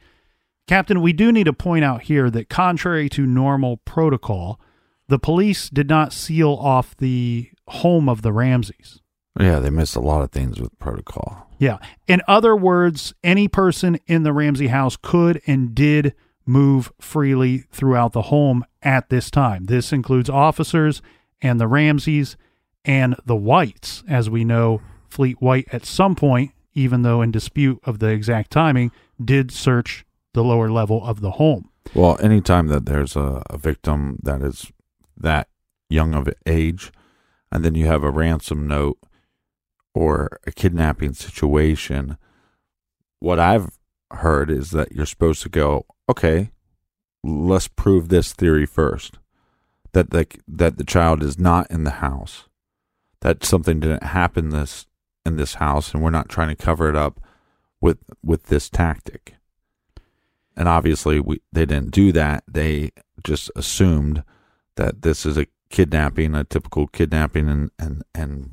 Captain, we do need to point out here that contrary to normal protocol, the police did not seal off the home of the Ramseys. Yeah, they missed a lot of things with protocol. Yeah. In other words, any person in the Ramsey house could and did move freely throughout the home at this time. This includes officers and the Ramseys and the Whites. As we know, Fleet White at some point, even though in dispute of the exact timing, did search the lower level of the home. Well, anytime that there's a, a victim that is that young of age, and then you have a ransom note or a kidnapping situation, what I've heard is that you're supposed to go, okay, let's prove this theory first. That the that the child is not in the house. That something didn't happen this in this house and we're not trying to cover it up with with this tactic and obviously we they didn't do that they just assumed that this is a kidnapping a typical kidnapping and and and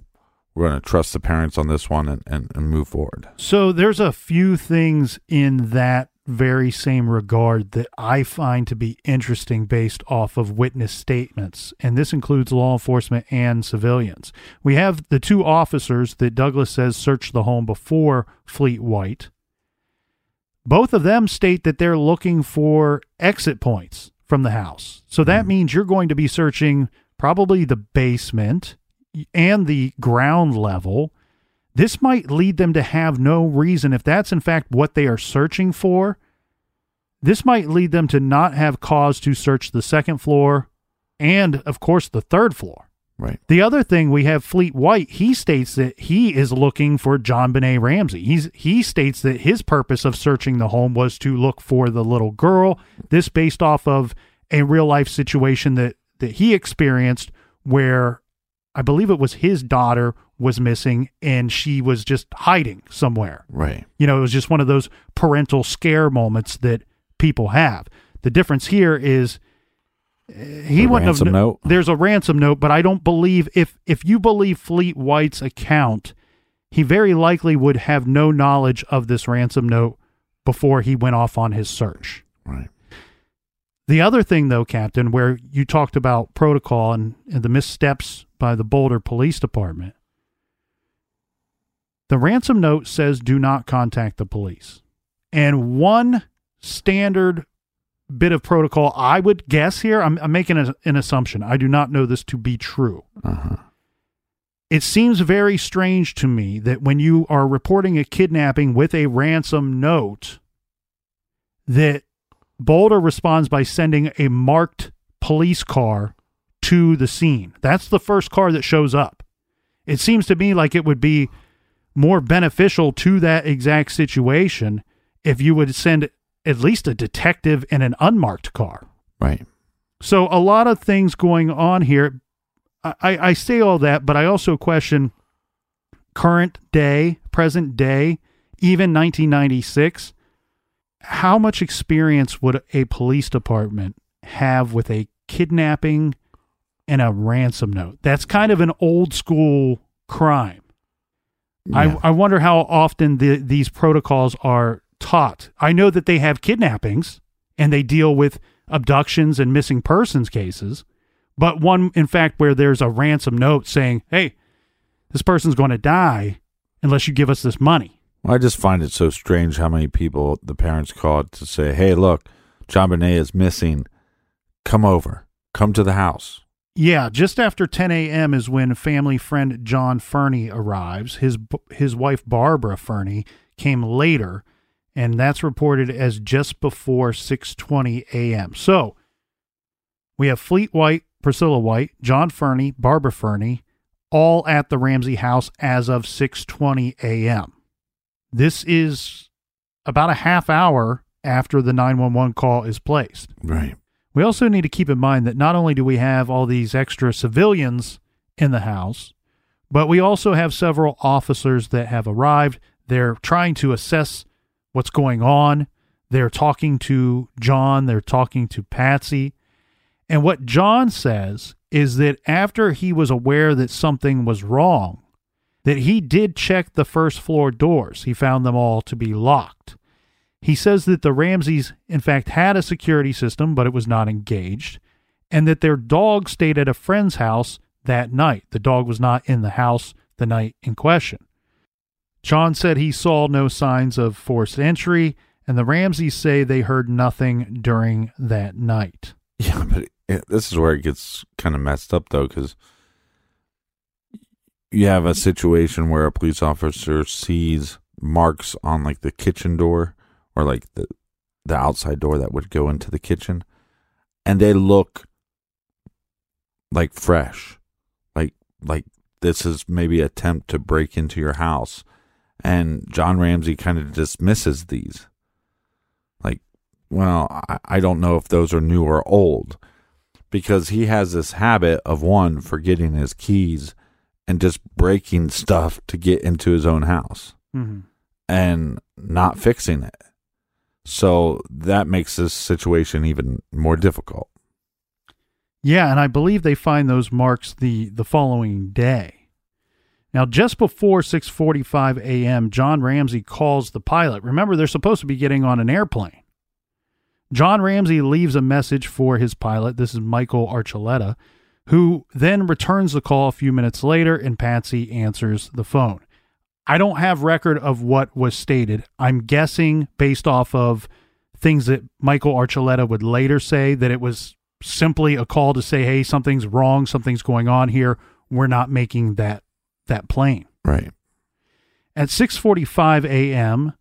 we're going to trust the parents on this one and, and, and move forward So there's a few things in that very same regard that I find to be interesting based off of witness statements, and this includes law enforcement and civilians. We have the two officers that Douglas says searched the home before Fleet White. Both of them state that they're looking for exit points from the house. So that hmm. means you're going to be searching probably the basement and the ground level. This might lead them to have no reason, if that's in fact what they are searching for, this might lead them to not have cause to search the second floor and, of course, the third floor. Right. The other thing we have Fleet White. He states that he is looking for JonBenét Ramsey. He's he states that his purpose of searching the home was to look for the little girl. This based off of a real life situation that that he experienced where I believe it was his daughter was missing and she was just hiding somewhere. Right. You know, it was just one of those parental scare moments that people have. The difference here is he The wouldn't have note? There's a ransom note, but I don't believe if if you believe Fleet White's account, he very likely would have no knowledge of this ransom note before he went off on his search. Right. The other thing, though, Captain, where you talked about protocol and, and the missteps by the Boulder Police Department, the ransom note says do not contact the police. And one standard bit of protocol, I would guess here, I'm, I'm making a, an assumption. I do not know this to be true. Uh-huh. It seems very strange to me that when you are reporting a kidnapping with a ransom note, that Boulder responds by sending a marked police car to the scene. That's the first car that shows up. It seems to me like it would be more beneficial to that exact situation if you would send at least a detective in an unmarked car. Right. So a lot of things going on here. I, I say all that, but I also question current day, present day, even 1996. How much experience would a police department have with a kidnapping and a ransom note? That's kind of an old school crime. Yeah. I, I wonder how often the, these protocols are taught. I know that they have kidnappings and they deal with abductions and missing persons cases, but one, in fact, where there's a ransom note saying, hey, this person's going to die unless you give us this money. I just find it so strange how many people the parents called to say, "Hey, look, JonBenét is missing. Come over. Come to the house." Yeah, just after 10 a.m. is when family friend John Fernie arrives. His his wife Barbara Fernie came later, and that's reported as just before 6:20 a.m. So we have Fleet White, Priscilla White, John Fernie, Barbara Fernie, all at the Ramsey house as of 6:20 a.m. This is about a half hour after the 911 call is placed. Right. We also need to keep in mind that not only do we have all these extra civilians in the house, but we also have several officers that have arrived. They're trying to assess what's going on. They're talking to John, they're talking to Patsy. And what John says is that after he was aware that something was wrong, that he did check the first floor doors. He found them all to be locked. He says that the Ramseys, in fact, had a security system, but it was not engaged, and that their dog stayed at a friend's house that night. The dog was not in the house the night in question. John said he saw no signs of forced entry, and the Ramseys say they heard nothing during that night. Yeah, but it, this is where it gets kind of messed up, though, because you have a situation where a police officer sees marks on like the kitchen door or like the the outside door that would go into the kitchen, and they look like fresh, like like this is maybe attempt to break into your house, and John Ramsey kind of dismisses these. Like, well, I, I don't know if those are new or old, because he has this habit of one forgetting his keys and just breaking stuff to get into his own house Mm-hmm. and not fixing it. So that makes this situation even more difficult. Yeah, and I believe they find those marks the the following day. Now, just before 6:45 a.m., John Ramsey calls the pilot. Remember, they're supposed to be getting on an airplane. John Ramsey leaves a message for his pilot. This is Michael Archuleta, who then returns the call a few minutes later, and Patsy answers the phone. I don't have record of what was stated. I'm guessing based off of things that Michael Archuleta would later say that it was simply a call to say, "Hey, something's wrong, something's going on here." We're not making that that plane. Right. At 6:45 a.m.,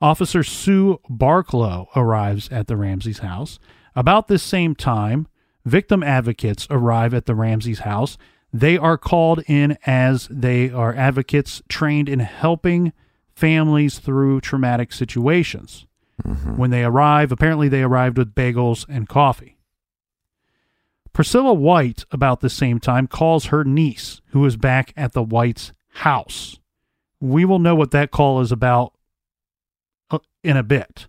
Officer Sue Barklow arrives at the Ramseys house. About this same time, victim advocates arrive at the Ramseys house. They are called in as they are advocates trained in helping families through traumatic situations. Mm-hmm. When they arrive, apparently they arrived with bagels and coffee. Priscilla White, about the same time, calls her niece, who is back at the White's house. We will know what that call is about uh, in a bit.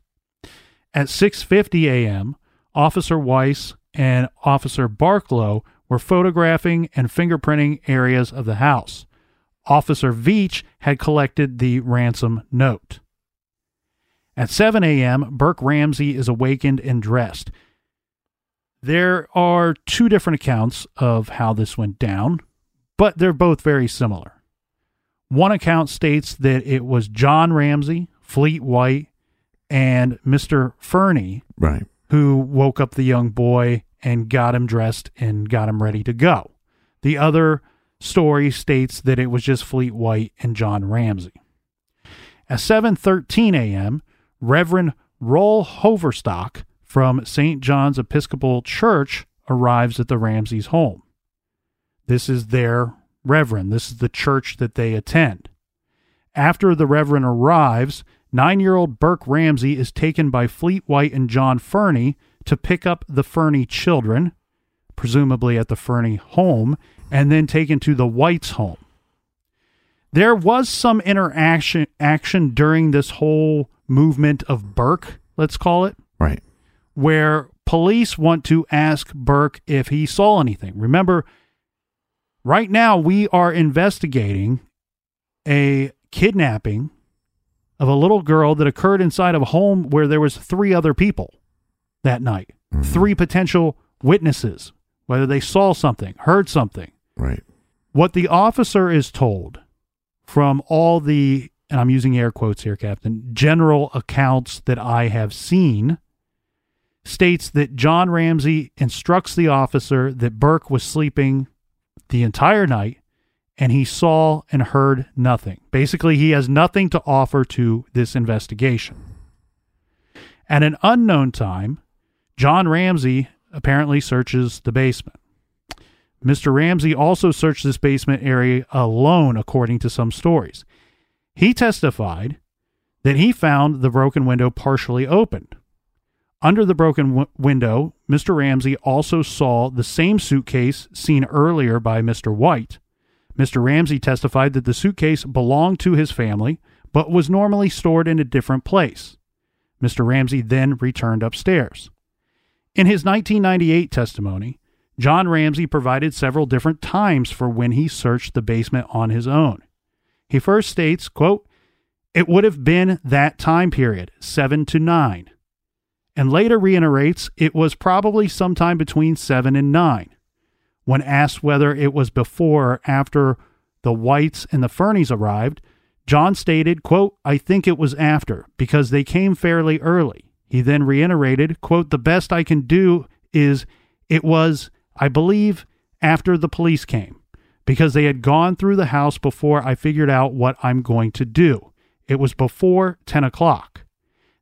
At 6:50 a.m., Officer Weiss and Officer Barklow were photographing and fingerprinting areas of the house. Officer Veach had collected the ransom note. At 7 a.m., Burke Ramsey is awakened and dressed. There are two different accounts of how this went down, but they're both very similar. One account states that it was John Ramsey, Fleet White, and Mr. Fernie Right. who woke up the young boy and got him dressed and got him ready to go. The other story states that it was just Fleet White and John Ramsey. At 7:13 a.m., Reverend Rol Hoverstock from St. John's Episcopal Church arrives at the Ramseys' home. This is their reverend. This is the church that they attend. After the reverend arrives, nine year old Burke Ramsey is taken by Fleet White and John Fernie to pick up the Fernie children, presumably at the Fernie home, and then taken to the White's home. There was some interaction action during this whole movement of Burke, let's call it. Where police want to ask Burke if he saw anything. Remember, right now we are investigating a kidnapping of a little girl that occurred inside of a home where there was three other people that night. Mm-hmm. Three potential witnesses, whether they saw something, heard something. Right. What the officer is told from all the, and I'm using air quotes here, Captain, general accounts that I have seen states that John Ramsey instructs the officer that Burke was sleeping the entire night and he saw and heard nothing. Basically, he has nothing to offer to this investigation. At an unknown time, John Ramsey apparently searches the basement. Mr. Ramsey also searched this basement area alone, according to some stories. He testified that he found the broken window partially opened. Under the broken w- window, Mr. Ramsey also saw the same suitcase seen earlier by Mr. White. Mr. Ramsey testified that the suitcase belonged to his family, but was normally stored in a different place. Mr. Ramsey then returned upstairs. In his 1998 testimony, John Ramsey provided several different times for when he searched the basement on his own. He first states, quote, it would have been that time period, 7 to 9, and later reiterates it was probably sometime between 7 and 9. When asked whether it was before or after the Whites and the Fernies arrived, John stated, quote, I think it was after, because they came fairly early. He then reiterated, quote, the best I can do is it was, I believe, after the police came, because they had gone through the house before I figured out what I'm going to do. It was before 10 o'clock.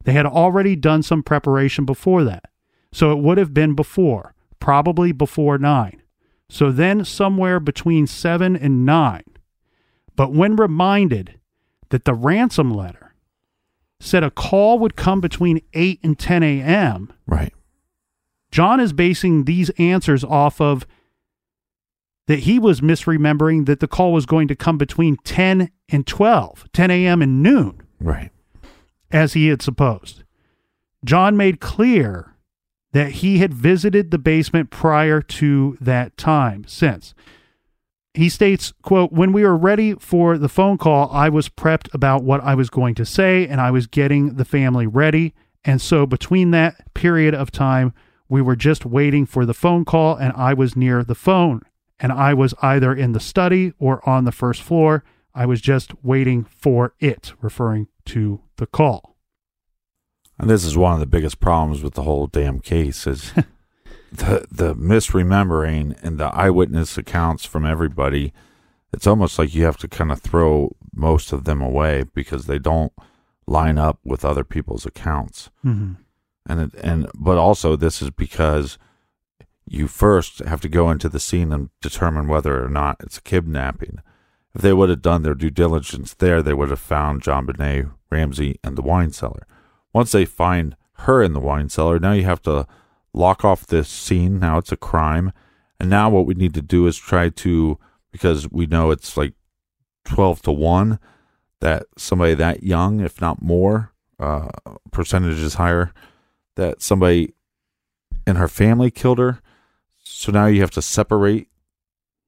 They had already done some preparation before that. So it would have been before, probably before 9. So then somewhere between 7 and 9. But when reminded that the ransom letter said a call would come between 8 and 10 a.m., Right. John is basing these answers off of that he was misremembering that the call was going to come between 10 and 12, 10 a.m. and noon, Right. As he had supposed. John made clear that he had visited the basement prior to that time since. He states, quote, when we were ready for the phone call, I was prepped about what I was going to say and I was getting the family ready. And so between that period of time, we were just waiting for the phone call and I was near the phone and I was either in the study or on the first floor. I was just waiting for it, referring to the call. And this is one of the biggest problems with the whole damn case is <laughs> the the misremembering and the eyewitness accounts from everybody, it's almost like you have to kind of throw most of them away because they don't line up with other people's accounts. hmm And it, and but also this is because you first have to go into the scene and determine whether or not it's a kidnapping. If they would have done their due diligence there, they would have found JonBenét Ramsey and the wine cellar. Once they find her in the wine cellar, now you have to lock off this scene. Now it's a crime. And now what we need to do is try to, because we know it's like 12 to 1, that somebody that young, if not more, uh, percentage is higher, that somebody in her family killed her. So now you have to separate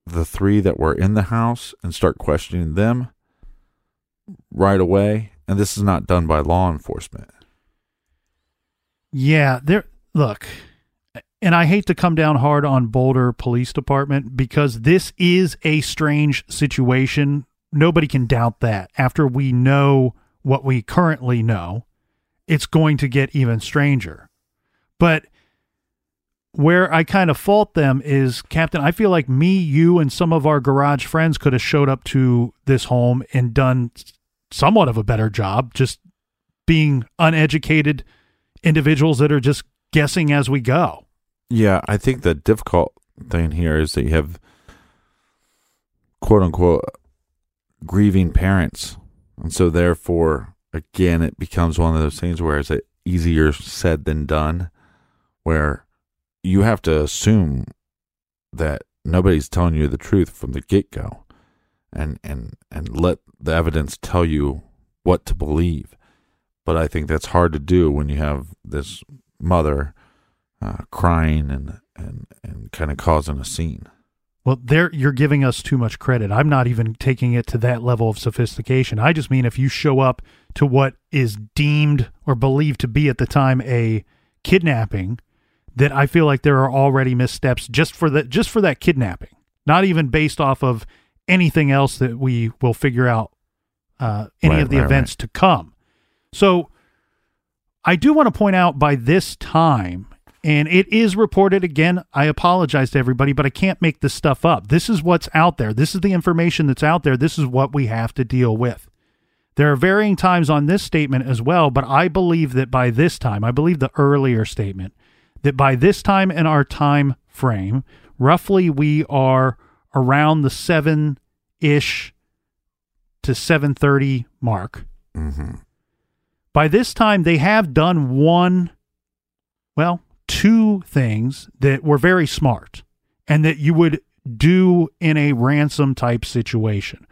the three that were in the house and start questioning them right away. And this is not done by law enforcement. Yeah, there. Look, and I hate to come down hard on Boulder Police Department because this is a strange situation. Nobody can doubt that. After we know what we currently know, it's going to get even stranger. But where I kind of fault them is, Captain, I feel like me, you, and some of our garage friends could have showed up to this home and done somewhat of a better job, just being uneducated individuals that are just guessing as we go. Yeah, I think the difficult thing here is that you have quote unquote grieving parents. And so therefore again it becomes one of those things where it's easier said than done where you have to assume that nobody's telling you the truth from the get go and and and let the evidence tell you what to believe. But I think that's hard to do when you have this mother uh, crying and and and kind of causing a scene. Well, there you're giving us too much credit. I'm not even taking it to that level of sophistication. I just mean if you show up to what is deemed or believed to be at the time a kidnapping, that I feel like there are already missteps just for that just for that kidnapping. Not even based off of anything else that we will figure out uh, any Right, of the right, events to come. So I do want to point out by this time, and it is reported again. I apologize to everybody, but I can't make this stuff up. This is what's out there. This is the information that's out there. This is what we have to deal with. There are varying times on this statement as well, but I believe that by this time, I believe the earlier statement, that by this time in our time frame, roughly we are around the seven ish to 730 mark. Mm-hmm. By this time, they have done one, well, two things that were very smart and that you would do in a ransom type situation.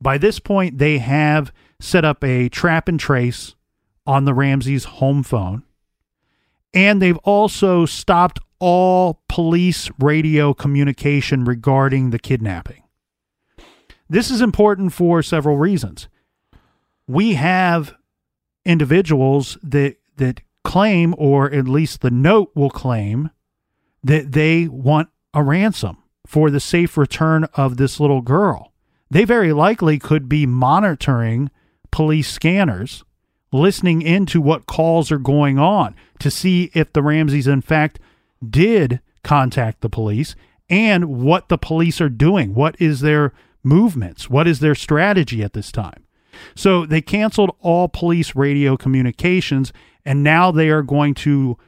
By this point, they have set up a trap and trace on the Ramseys home phone. And they've also stopped all police radio communication regarding the kidnapping. This is important for several reasons. We have individuals that that claim or at least the note will claim that they want a ransom for the safe return of this little girl. They very likely could be monitoring police scanners, listening into what calls are going on to see if the Ramseys, in fact, did contact the police and what the police are doing. What is their movements? What is their strategy at this time? So they canceled all police radio communications and now they are going to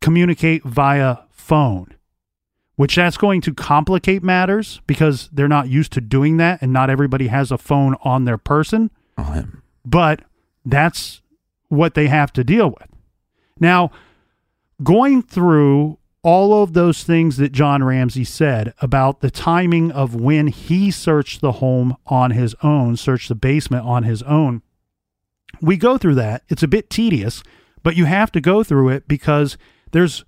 communicate via phone, which that's going to complicate matters because they're not used to doing that and not everybody has a phone on their person but that's what they have to deal with. Now, going through all of those things that John Ramsey said about the timing of when he searched the home on his own, searched the basement on his own, we go through that. It's a bit tedious, but you have to go through it because there's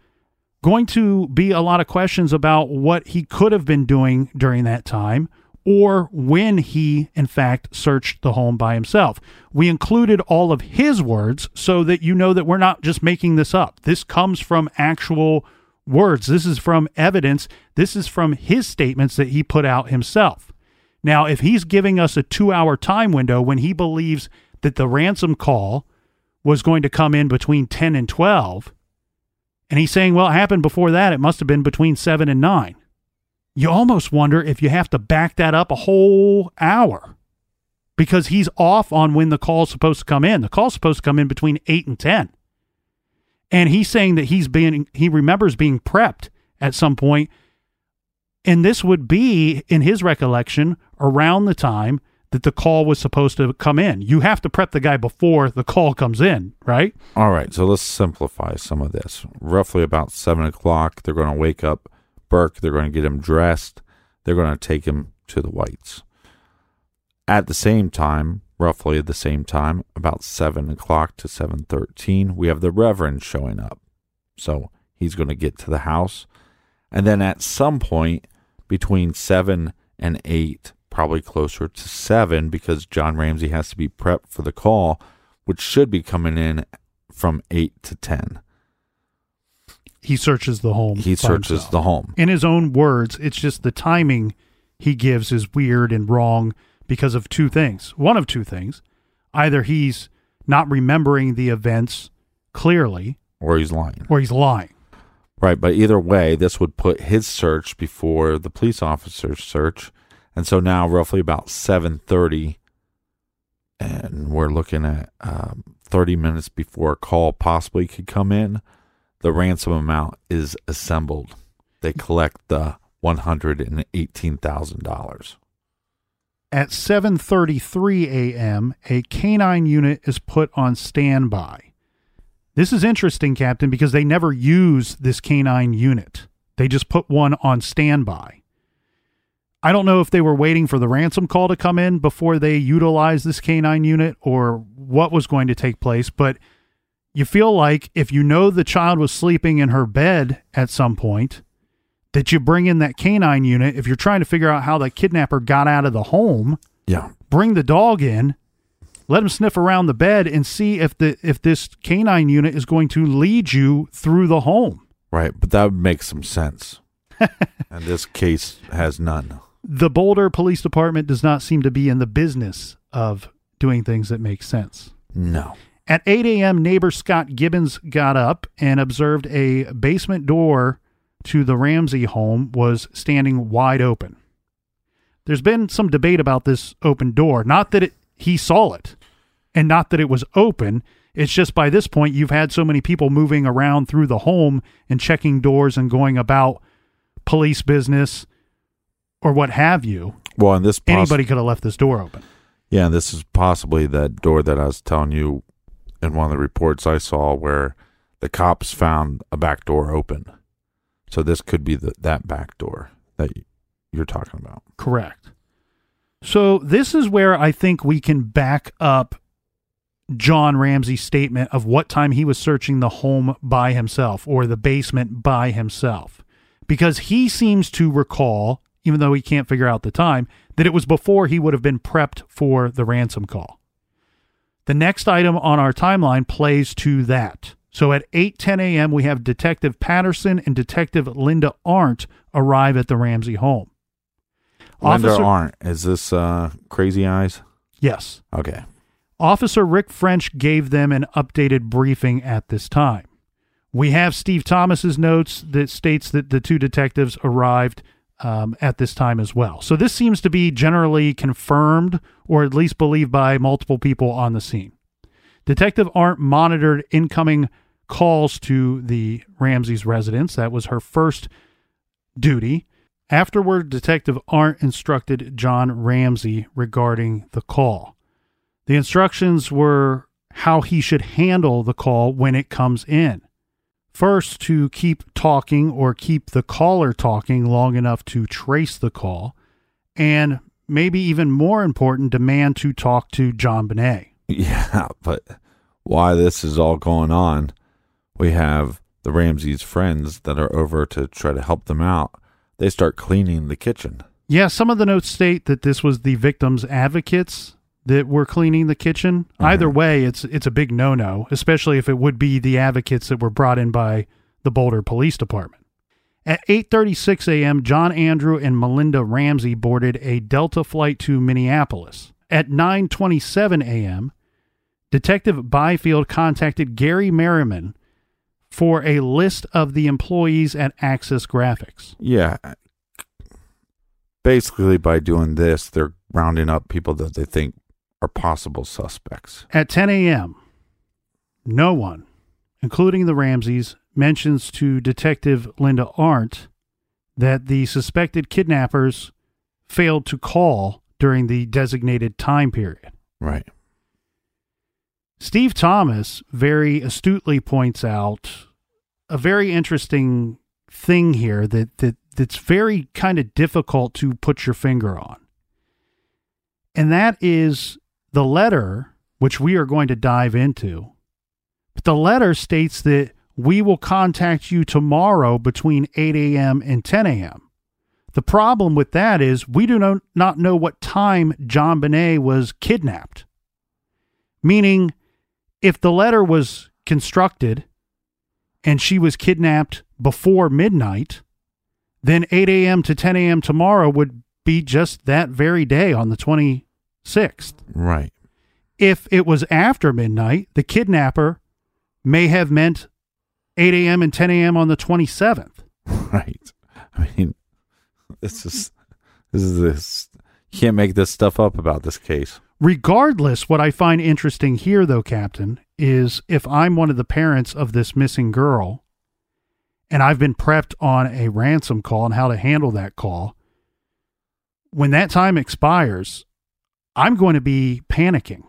going to be a lot of questions about what he could have been doing during that time or when he, in fact, searched the home by himself. We included all of his words so that you know that we're not just making this up. This comes from actual words. This is from evidence. This is from his statements that he put out himself. Now, if he's giving us a two hour time window when he believes that the ransom call was going to come in between 10 and 12, And he's saying, well, it happened before that. It must have been between seven and nine. You almost wonder if you have to back that up a whole hour because he's off on when the call's supposed to come in. The call's supposed to come in between eight and 10. And he's saying that he's been, he remembers being prepped at some. And this would be, in his recollection, around the time that the call was supposed to come in. You have to prep the guy before the call comes in, right? All right, so let's simplify some of this. Roughly about seven o'clock, they're going to wake up Burke. They're going to get him dressed. They're going to take him to the Whites. At the same time, roughly at the same time, about seven o'clock to seven thirteen, we have the Reverend showing up. So he's going to get to the house, and then at some point between seven and eight, probably closer to seven, because John Ramsey has to be prepped for the call, which should be coming in from eight to ten. He searches the home. He searches himself. the home. in his own words, it's just the timing he gives is weird and wrong because of two things. One of two things. Either he's not remembering the events clearly Or he's lying. or he's lying. Right, but either way, this would put his search before the police officer's search, and so now roughly about seven thirty, and we're looking at um, thirty minutes before a call possibly could come in. The ransom amount is assembled. They collect the one hundred and eighteen thousand dollars. At 7:33 a.m., a canine unit is put on standby. This is interesting, Captain, because they never use this canine unit. They just put one on standby. I don't know if they were waiting for the ransom call to come in before they utilized this canine unit or what was going to take place, but you feel like if you know the child was sleeping in her bed at some point, that you bring in that canine unit. If you're trying to figure out how the kidnapper got out of the home, Yeah, bring the dog in, let him sniff around the bed and see if the if this canine unit is going to lead you through the home. right, but that would make some sense. <laughs> and this case has none. The Boulder Police Department does not seem to be in the business of doing things that make sense. No. At 8 a.m., neighbor Scott Gibbons got up and observed a basement door to the Ramsey home was standing wide open. There's been some debate about this open door. Not that it, he saw it, and not that it was open. It's just by this point, you've had so many people moving around through the home and checking doors and going about police business or what have you. Well, and this poss- Anybody could have left this door open. Yeah, and this is possibly that door that I was telling you in one of the reports I saw where the cops found a back door open. So this could be the, that back door that you're talking about. Correct. So this is where I think we can back up John Ramsey's statement of what time he was searching the home by himself or the basement by himself. Because he seems to recall, even though he can't figure out the time, that it was before he would have been prepped for the ransom call. The next item on our timeline plays to that. So at 8:10 a.m. we have Detective Patterson and Detective Linda Arndt arrive at the Ramsey home. Linda Officer- Arndt, is this uh, Crazy Eyes? Yes. Okay. Officer Rick French gave them an updated briefing at this time. We have Steve Thomas's notes that states that the two detectives arrived um, at this time as well. So this seems to be generally confirmed or at least believed by multiple people on the scene. Detective Arndt monitored incoming calls to the Ramsey's residence. That was her first duty. Afterward, Detective Arndt instructed John Ramsey regarding the call. The instructions were how he should handle the call when it comes in. First, to keep talking or keep the caller talking long enough to trace the call, and maybe even more important, demand to talk to JonBenét. <laughs> Yeah, but why this is all going on, we have the Ramseys friends that are over to try to help them out. They start cleaning the kitchen. Yeah, some of the notes state that this was the victim's advocates that were cleaning the kitchen. Mm-hmm. Either way, it's it's a big no-no, especially if it would be the advocates that were brought in by the Boulder Police Department. At 8:36 a.m., John Andrew and Melinda Ramsey boarded a Delta flight to Minneapolis. At 9:27 a.m., Detective Byfield contacted Gary Merriman for a list of the employees at Access Graphics. Yeah. Basically, by doing this, they're rounding up people that they think are possible suspects. At 10 a.m., no one, including the Ramseys, mentions to Detective Linda Arndt that the suspected kidnappers failed to call during the designated time period. Right. Steve Thomas very astutely points out a very interesting thing here that, that that's very kind of difficult to put your finger on. And that is the letter, which we are going to dive into. But the letter states that we will contact you tomorrow between 8 a.m. and 10 a.m. The problem with that is we do no, not know what time JonBenét was kidnapped. Meaning, if the letter was constructed and she was kidnapped before midnight, then 8 a.m. to 10 a.m. tomorrow would be just that very day on the 26th. Right. If it was after midnight, the kidnapper may have meant 8 a.m. and 10 a.m. on the 27th. <laughs> Right. I mean, this is this is this. You can't make this stuff up about this case. Regardless, what I find interesting here, though, Captain, is if I'm one of the parents of this missing girl and I've been prepped on a ransom call and how to handle that call, when that time expires, I'm going to be panicking.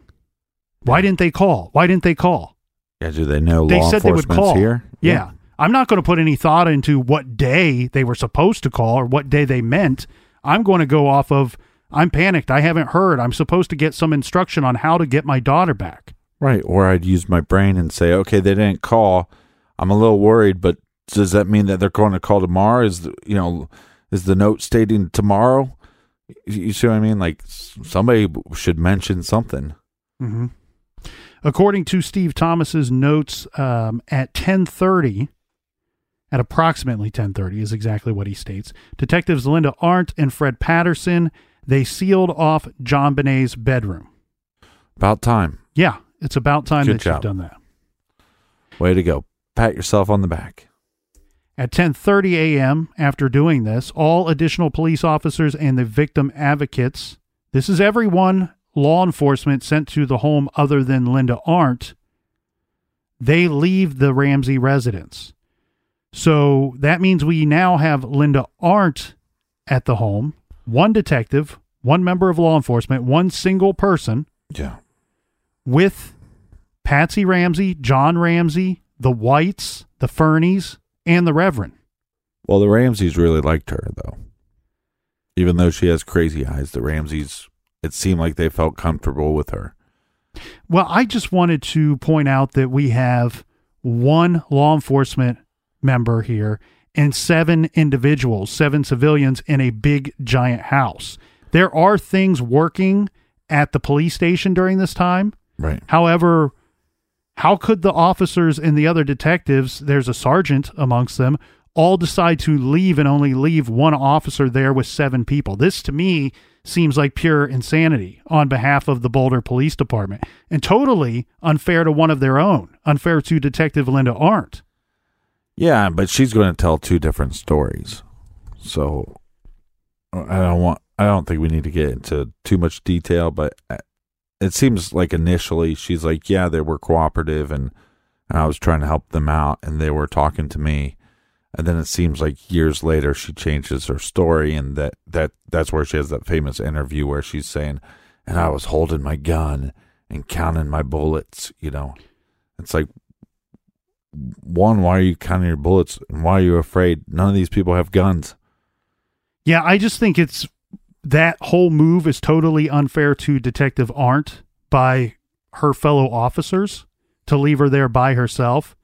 Why didn't they call? Why didn't they call? Yeah. Do they know They law said they would call. here? Yeah. I'm not going to put any thought into what day they were supposed to call or what day they meant. I'm going to go off of I'm panicked. I haven't heard. I'm supposed to get some instruction on how to get my daughter back. Right. Or I'd use my brain and say, okay, they didn't call. I'm a little worried, but does that mean that they're going to call tomorrow? Is the, you know, is the note stating tomorrow? You you see what I mean? Like somebody should mention something. Mm-hmm. According to Steve Thomas's notes, um, at 10:30, at approximately 10:30 is exactly what he states. Detectives Linda Arndt and Fred Patterson they sealed off JonBenét's bedroom. About time. Yeah, it's about time Good that job. you've done that. Way to go. Pat yourself on the back. At 10:30 a.m. after doing this, all additional police officers and the victim advocates, this is everyone law enforcement sent to the home other than Linda Arndt, they leave the Ramsey residence. So that means we now have Linda Arndt at the home, one detective, one member of law enforcement, one single person Yeah. with Patsy Ramsey, John Ramsey, the Whites, the Fernies, and the Reverend. Well, the Ramseys really liked her, though. Even though she has crazy eyes, the Ramseys, it seemed like they felt comfortable with her. Well, I just wanted to point out that we have one law enforcement member here and seven individuals, seven civilians in a big giant house. There are things working at the police station during this time. Right. However, how could the officers and the other detectives, there's a sergeant amongst them, all decide to leave and only leave one officer there with seven people? This to me seems like pure insanity on behalf of the Boulder Police Department and totally unfair to one of their own, unfair to Detective Linda Arndt. Yeah, but she's going to tell two different stories. So I don't want I don't think we need to get into too much detail, but uh, it seems like initially she's like, "Yeah, they were cooperative and, and I was trying to help them out and they were talking to me." And then it seems like years later she changes her story and that that that's where she has that famous interview where she's saying, "And I was holding my gun and counting my bullets," you know. It's like one, why are you counting your bullets? And why are you afraid? None of these people have guns. Yeah, I just think it's that whole move is totally unfair to Detective Arndt by her fellow officers to leave her there by herself.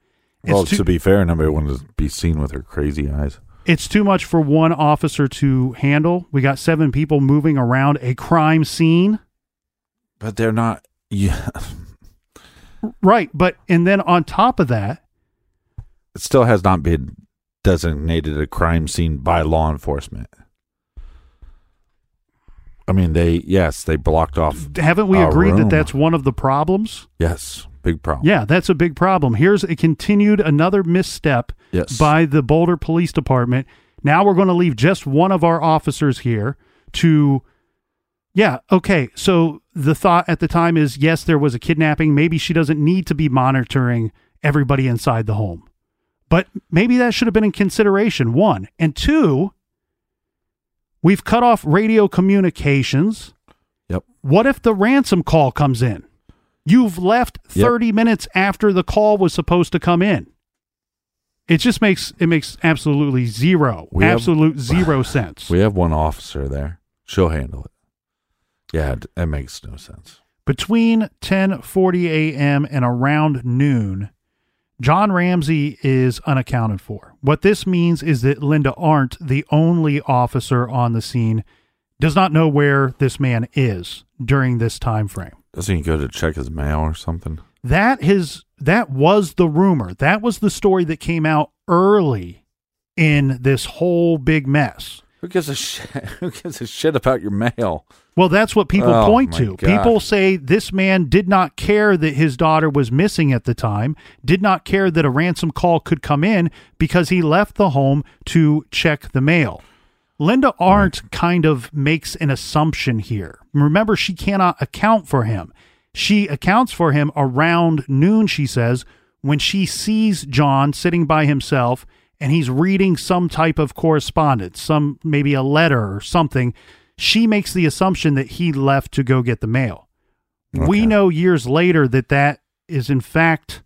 Well, too- to be fair, nobody wanted to be seen with her crazy eyes. it's too much for one officer to handle. We got seven people moving around a crime scene. But they're not. Yeah, Right. But, and then on top of that, it still has not been designated a crime scene by law enforcement. I mean, they yes, they blocked off. haven't we agreed room. that that's one of the problems? Yes, Big problem. Yeah, that's a big problem. Here's a continued another misstep Yes. by the Boulder Police Department. Now we're going to leave just one of our officers here to Yeah, okay. So the thought at the time is yes, there was a kidnapping. Maybe she doesn't need to be monitoring everybody inside the home. But maybe that should have been in consideration. One. And two, we've cut off radio communications. Yep. What if the ransom call comes in? You've left Yep. 30 minutes after the call was supposed to come in. It just makes it makes absolutely zero, We have- absolute <sighs> zero sense. We have one officer there. She'll handle it. Yeah, it, it makes no sense. Between 10:40 a.m. and around noon, John Ramsey is unaccounted for. What this means is that Linda Arndt, the only officer on the scene, does not know where this man is during this time frame. Doesn't he go to check his mail or something? That his that was the rumor. That was the story that came out early in this whole big mess. Who gives a shit? <laughs> Who gives a shit about your mail? Well, that's what people Oh, point to. God. People say this man did not care that his daughter was missing at the time, did not care that a ransom call could come in because he left the home to check the mail. Linda Arndt kind of makes an assumption here. Remember, she cannot account for him. She accounts for him around noon, she says, when she sees John sitting by himself and he's reading some type of correspondence, some maybe a letter or something. She makes the assumption that he left to go get the mail. We know years later that that is in fact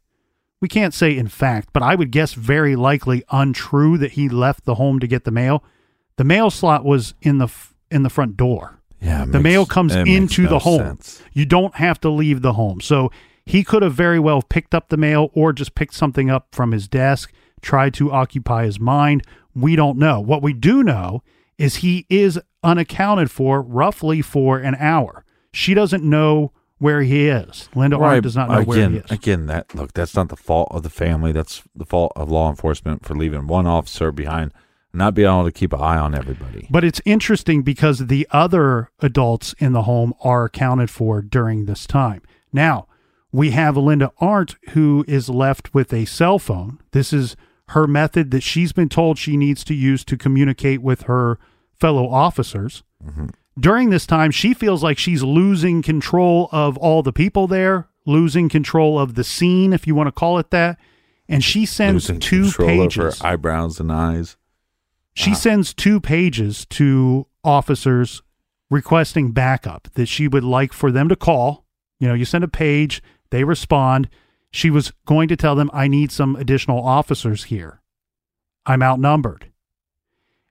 we can't say in fact, but I would guess very likely untrue that he left the home to get the mail. The mail slot was in the f- in the front door. Yeah, the makes- mail comes into no the home. sense. You don't have to leave the home. So he could have very well picked up the mail or just picked something up from his desk, tried to occupy his mind. We don't know. What we do know is he is unaccounted for roughly for an hour. She doesn't know where he is. Linda Arndt does not know again, where he is. Again, that look, that's not the fault of the family. That's the fault of law enforcement for leaving one officer behind, not being able to keep an eye on everybody. But it's interesting because the other adults in the home are accounted for during this time. Now, we have Linda Arndt who is left with a cell phone. This is her method that she's been told she needs to use to communicate with her fellow officers. Mm-hmm. During this time, she feels like she's losing control of all the people there, losing control of the scene, if you want to call it that. And she sends Losing two control pages. eyebrows and eyes. She uh-huh. sends two pages to officers requesting backup that she would like for them to call. You know, you send a page, they respond. She was going to tell them, I need some additional officers here. I'm outnumbered.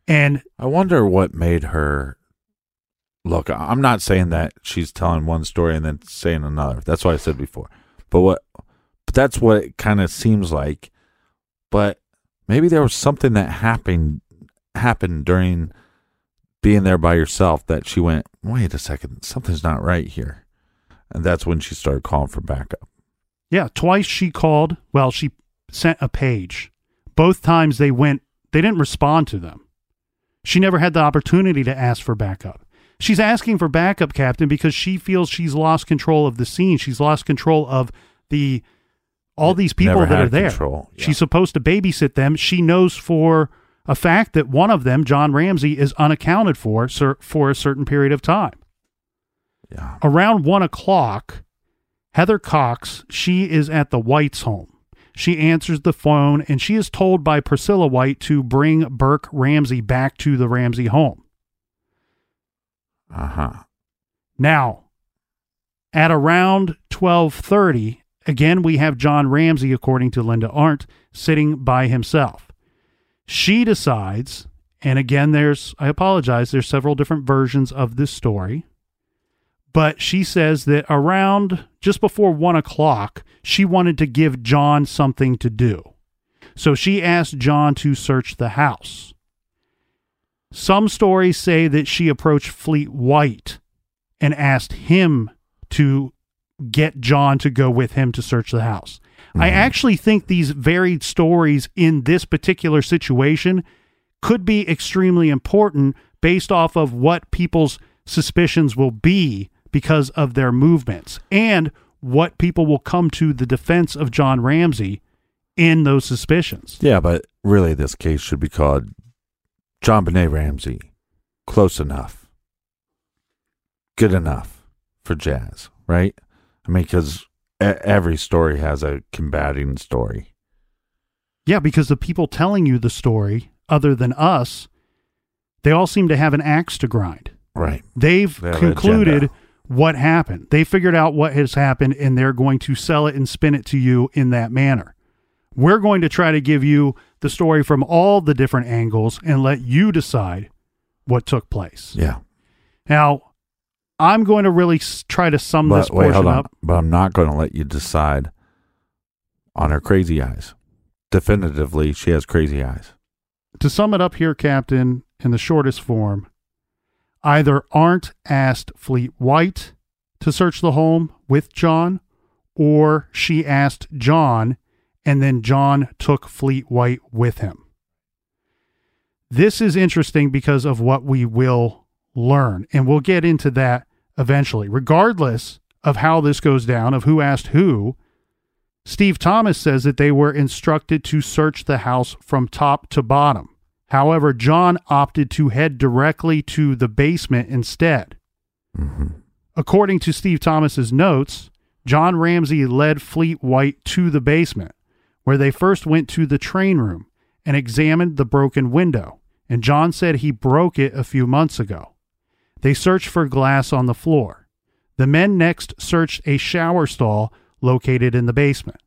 And I wonder what made her look. I'm not saying that she's telling one story and then saying another. That's what I said before. But what? But that's what it kind of seems like. But maybe there was something that happened happened during being there by yourself that she went, wait a second, something's not right here, and that's when she started calling for backup. yeah, twice she called. Well, she sent a page. Both times they went, they didn't respond to them. She never had the opportunity to ask for backup. She's asking for backup, Captain, because she feels she's lost control of the scene. She's lost control of the all these people Never that are there. yeah. She's supposed to babysit them. She knows for a fact that one of them, John Ramsey, is unaccounted for for a certain period of time. Yeah, Around one o'clock, Heather Cox, she is at the White's home. She answers the phone and she is told by Priscilla White to bring Burke Ramsey back to the Ramsey home. uh huh. Now, at around 12:30, again we have John Ramsey according to Linda Arndt sitting by himself. She decides, and again there's I apologize, there's several different versions of this story. But she says that around just before one o'clock, she wanted to give John something to do. So she asked John to search the house. Some stories say that she approached Fleet White and asked him to get John to go with him to search the house. I mm-hmm. actually think these varied stories in this particular situation could be extremely important based off of what people's suspicions will be because of their movements and what people will come to the defense of John Ramsey in those suspicions. Yeah, but really, this case should be called John Benet Ramsey. Close enough. Good enough for jazz, right? I mean, because every story has a combating story. Yeah, because the people telling you the story, other than us, they all seem to have an axe to grind. Right. They've They concluded what happened. They figured out what has happened and they're going to sell it and spin it to you in that manner. We're going to try to give you the story from all the different angles and let you decide what took place. Yeah. Now, I'm going to really try to sum this But wait, portion on. up. But I'm not going to let you decide on her crazy eyes. Definitively, she has crazy eyes. To sum it up here, Captain, in the shortest form, either Arndt asked Fleet White to search the home with John, or she asked John, and then John took Fleet White with him. This is interesting because of what we will learn, and we'll get into that eventually. Regardless of how this goes down, of who asked who, Steve Thomas says that they were instructed to search the house from top to bottom. However, John opted to head directly to the basement instead. Mm-hmm. According to Steve Thomas's notes, John Ramsey led Fleet White to the basement, where they first went to the train room and examined the broken window, and John said he broke it a few months ago. They searched for glass on the floor. The men next searched a shower stall located in the basement.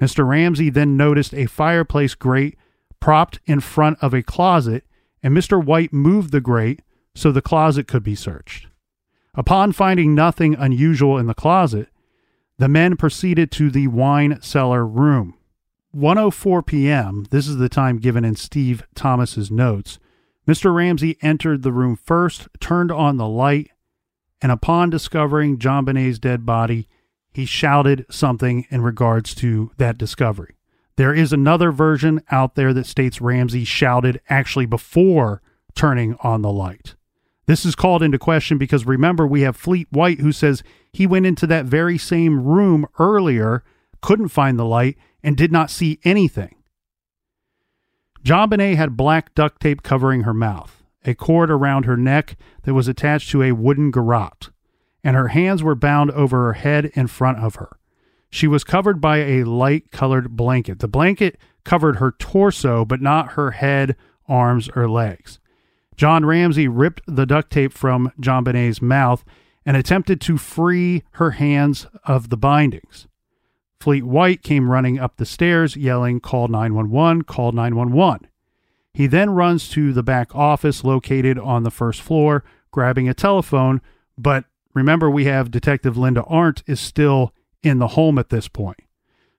Mr. Ramsey then noticed a fireplace grate propped in front of a closet, and Mr. White moved the grate so the closet could be searched. Upon finding nothing unusual in the closet, the men proceeded to the wine cellar room. 1:04 p.m. This is the time given in Steve Thomas's notes. Mr. Ramsey entered the room first, turned on the light, and upon discovering JonBenét's dead body, he shouted something in regards to that discovery. There is another version out there that states Ramsey shouted actually before turning on the light. This is called into question because remember, we have Fleet White who says he went into that very same room earlier, couldn't find the light, and did not see anything. JonBenét had black duct tape covering her mouth, a cord around her neck that was attached to a wooden garrote, and her hands were bound over her head in front of her. She was covered by a light colored blanket. The blanket covered her torso, but not her head, arms, or legs. John Ramsey ripped the duct tape from JonBenét's mouth and attempted to free her hands of the bindings. Fleet White came running up the stairs, yelling, Call 911, call 911. He then runs to the back office located on the first floor, grabbing a telephone. But remember, we have Detective Linda Arndt is still in the home at this point.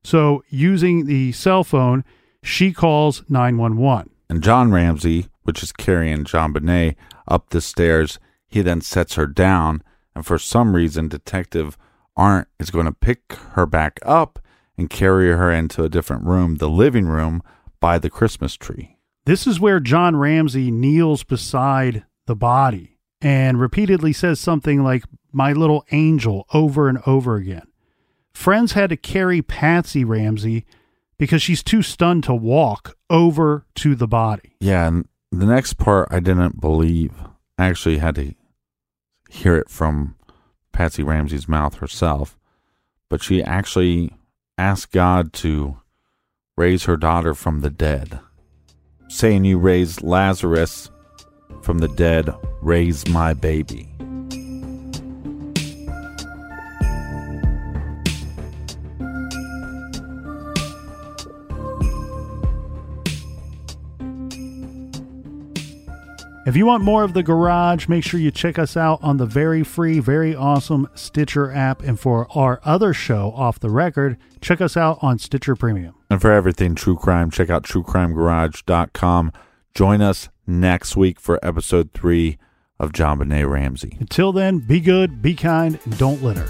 So, using the cell phone, she calls 911. And John Ramsey, which is carrying JonBenét up the stairs, he then sets her down. And for some reason, Detective Arndt is going to pick her back up and carry her into a different room, the living room by the Christmas tree. This is where John Ramsey kneels beside the body and repeatedly says something like, My little angel, over and over again. Friends had to carry Patsy Ramsey because she's too stunned to walk over to the body. Yeah, and the next part I didn't believe. I actually had to hear it from Patsy Ramsey's mouth herself. But she actually asked God to raise her daughter from the dead. Saying you raised Lazarus from the dead, raise my baby. If you want more of the garage, make sure you check us out on the very free, very awesome Stitcher app. And for our other show, Off the Record, check us out on Stitcher Premium. And for everything true crime, check out truecrimegarage.com. Join us next week for episode three of JonBenét Ramsey. Until then, be good, be kind, and don't litter.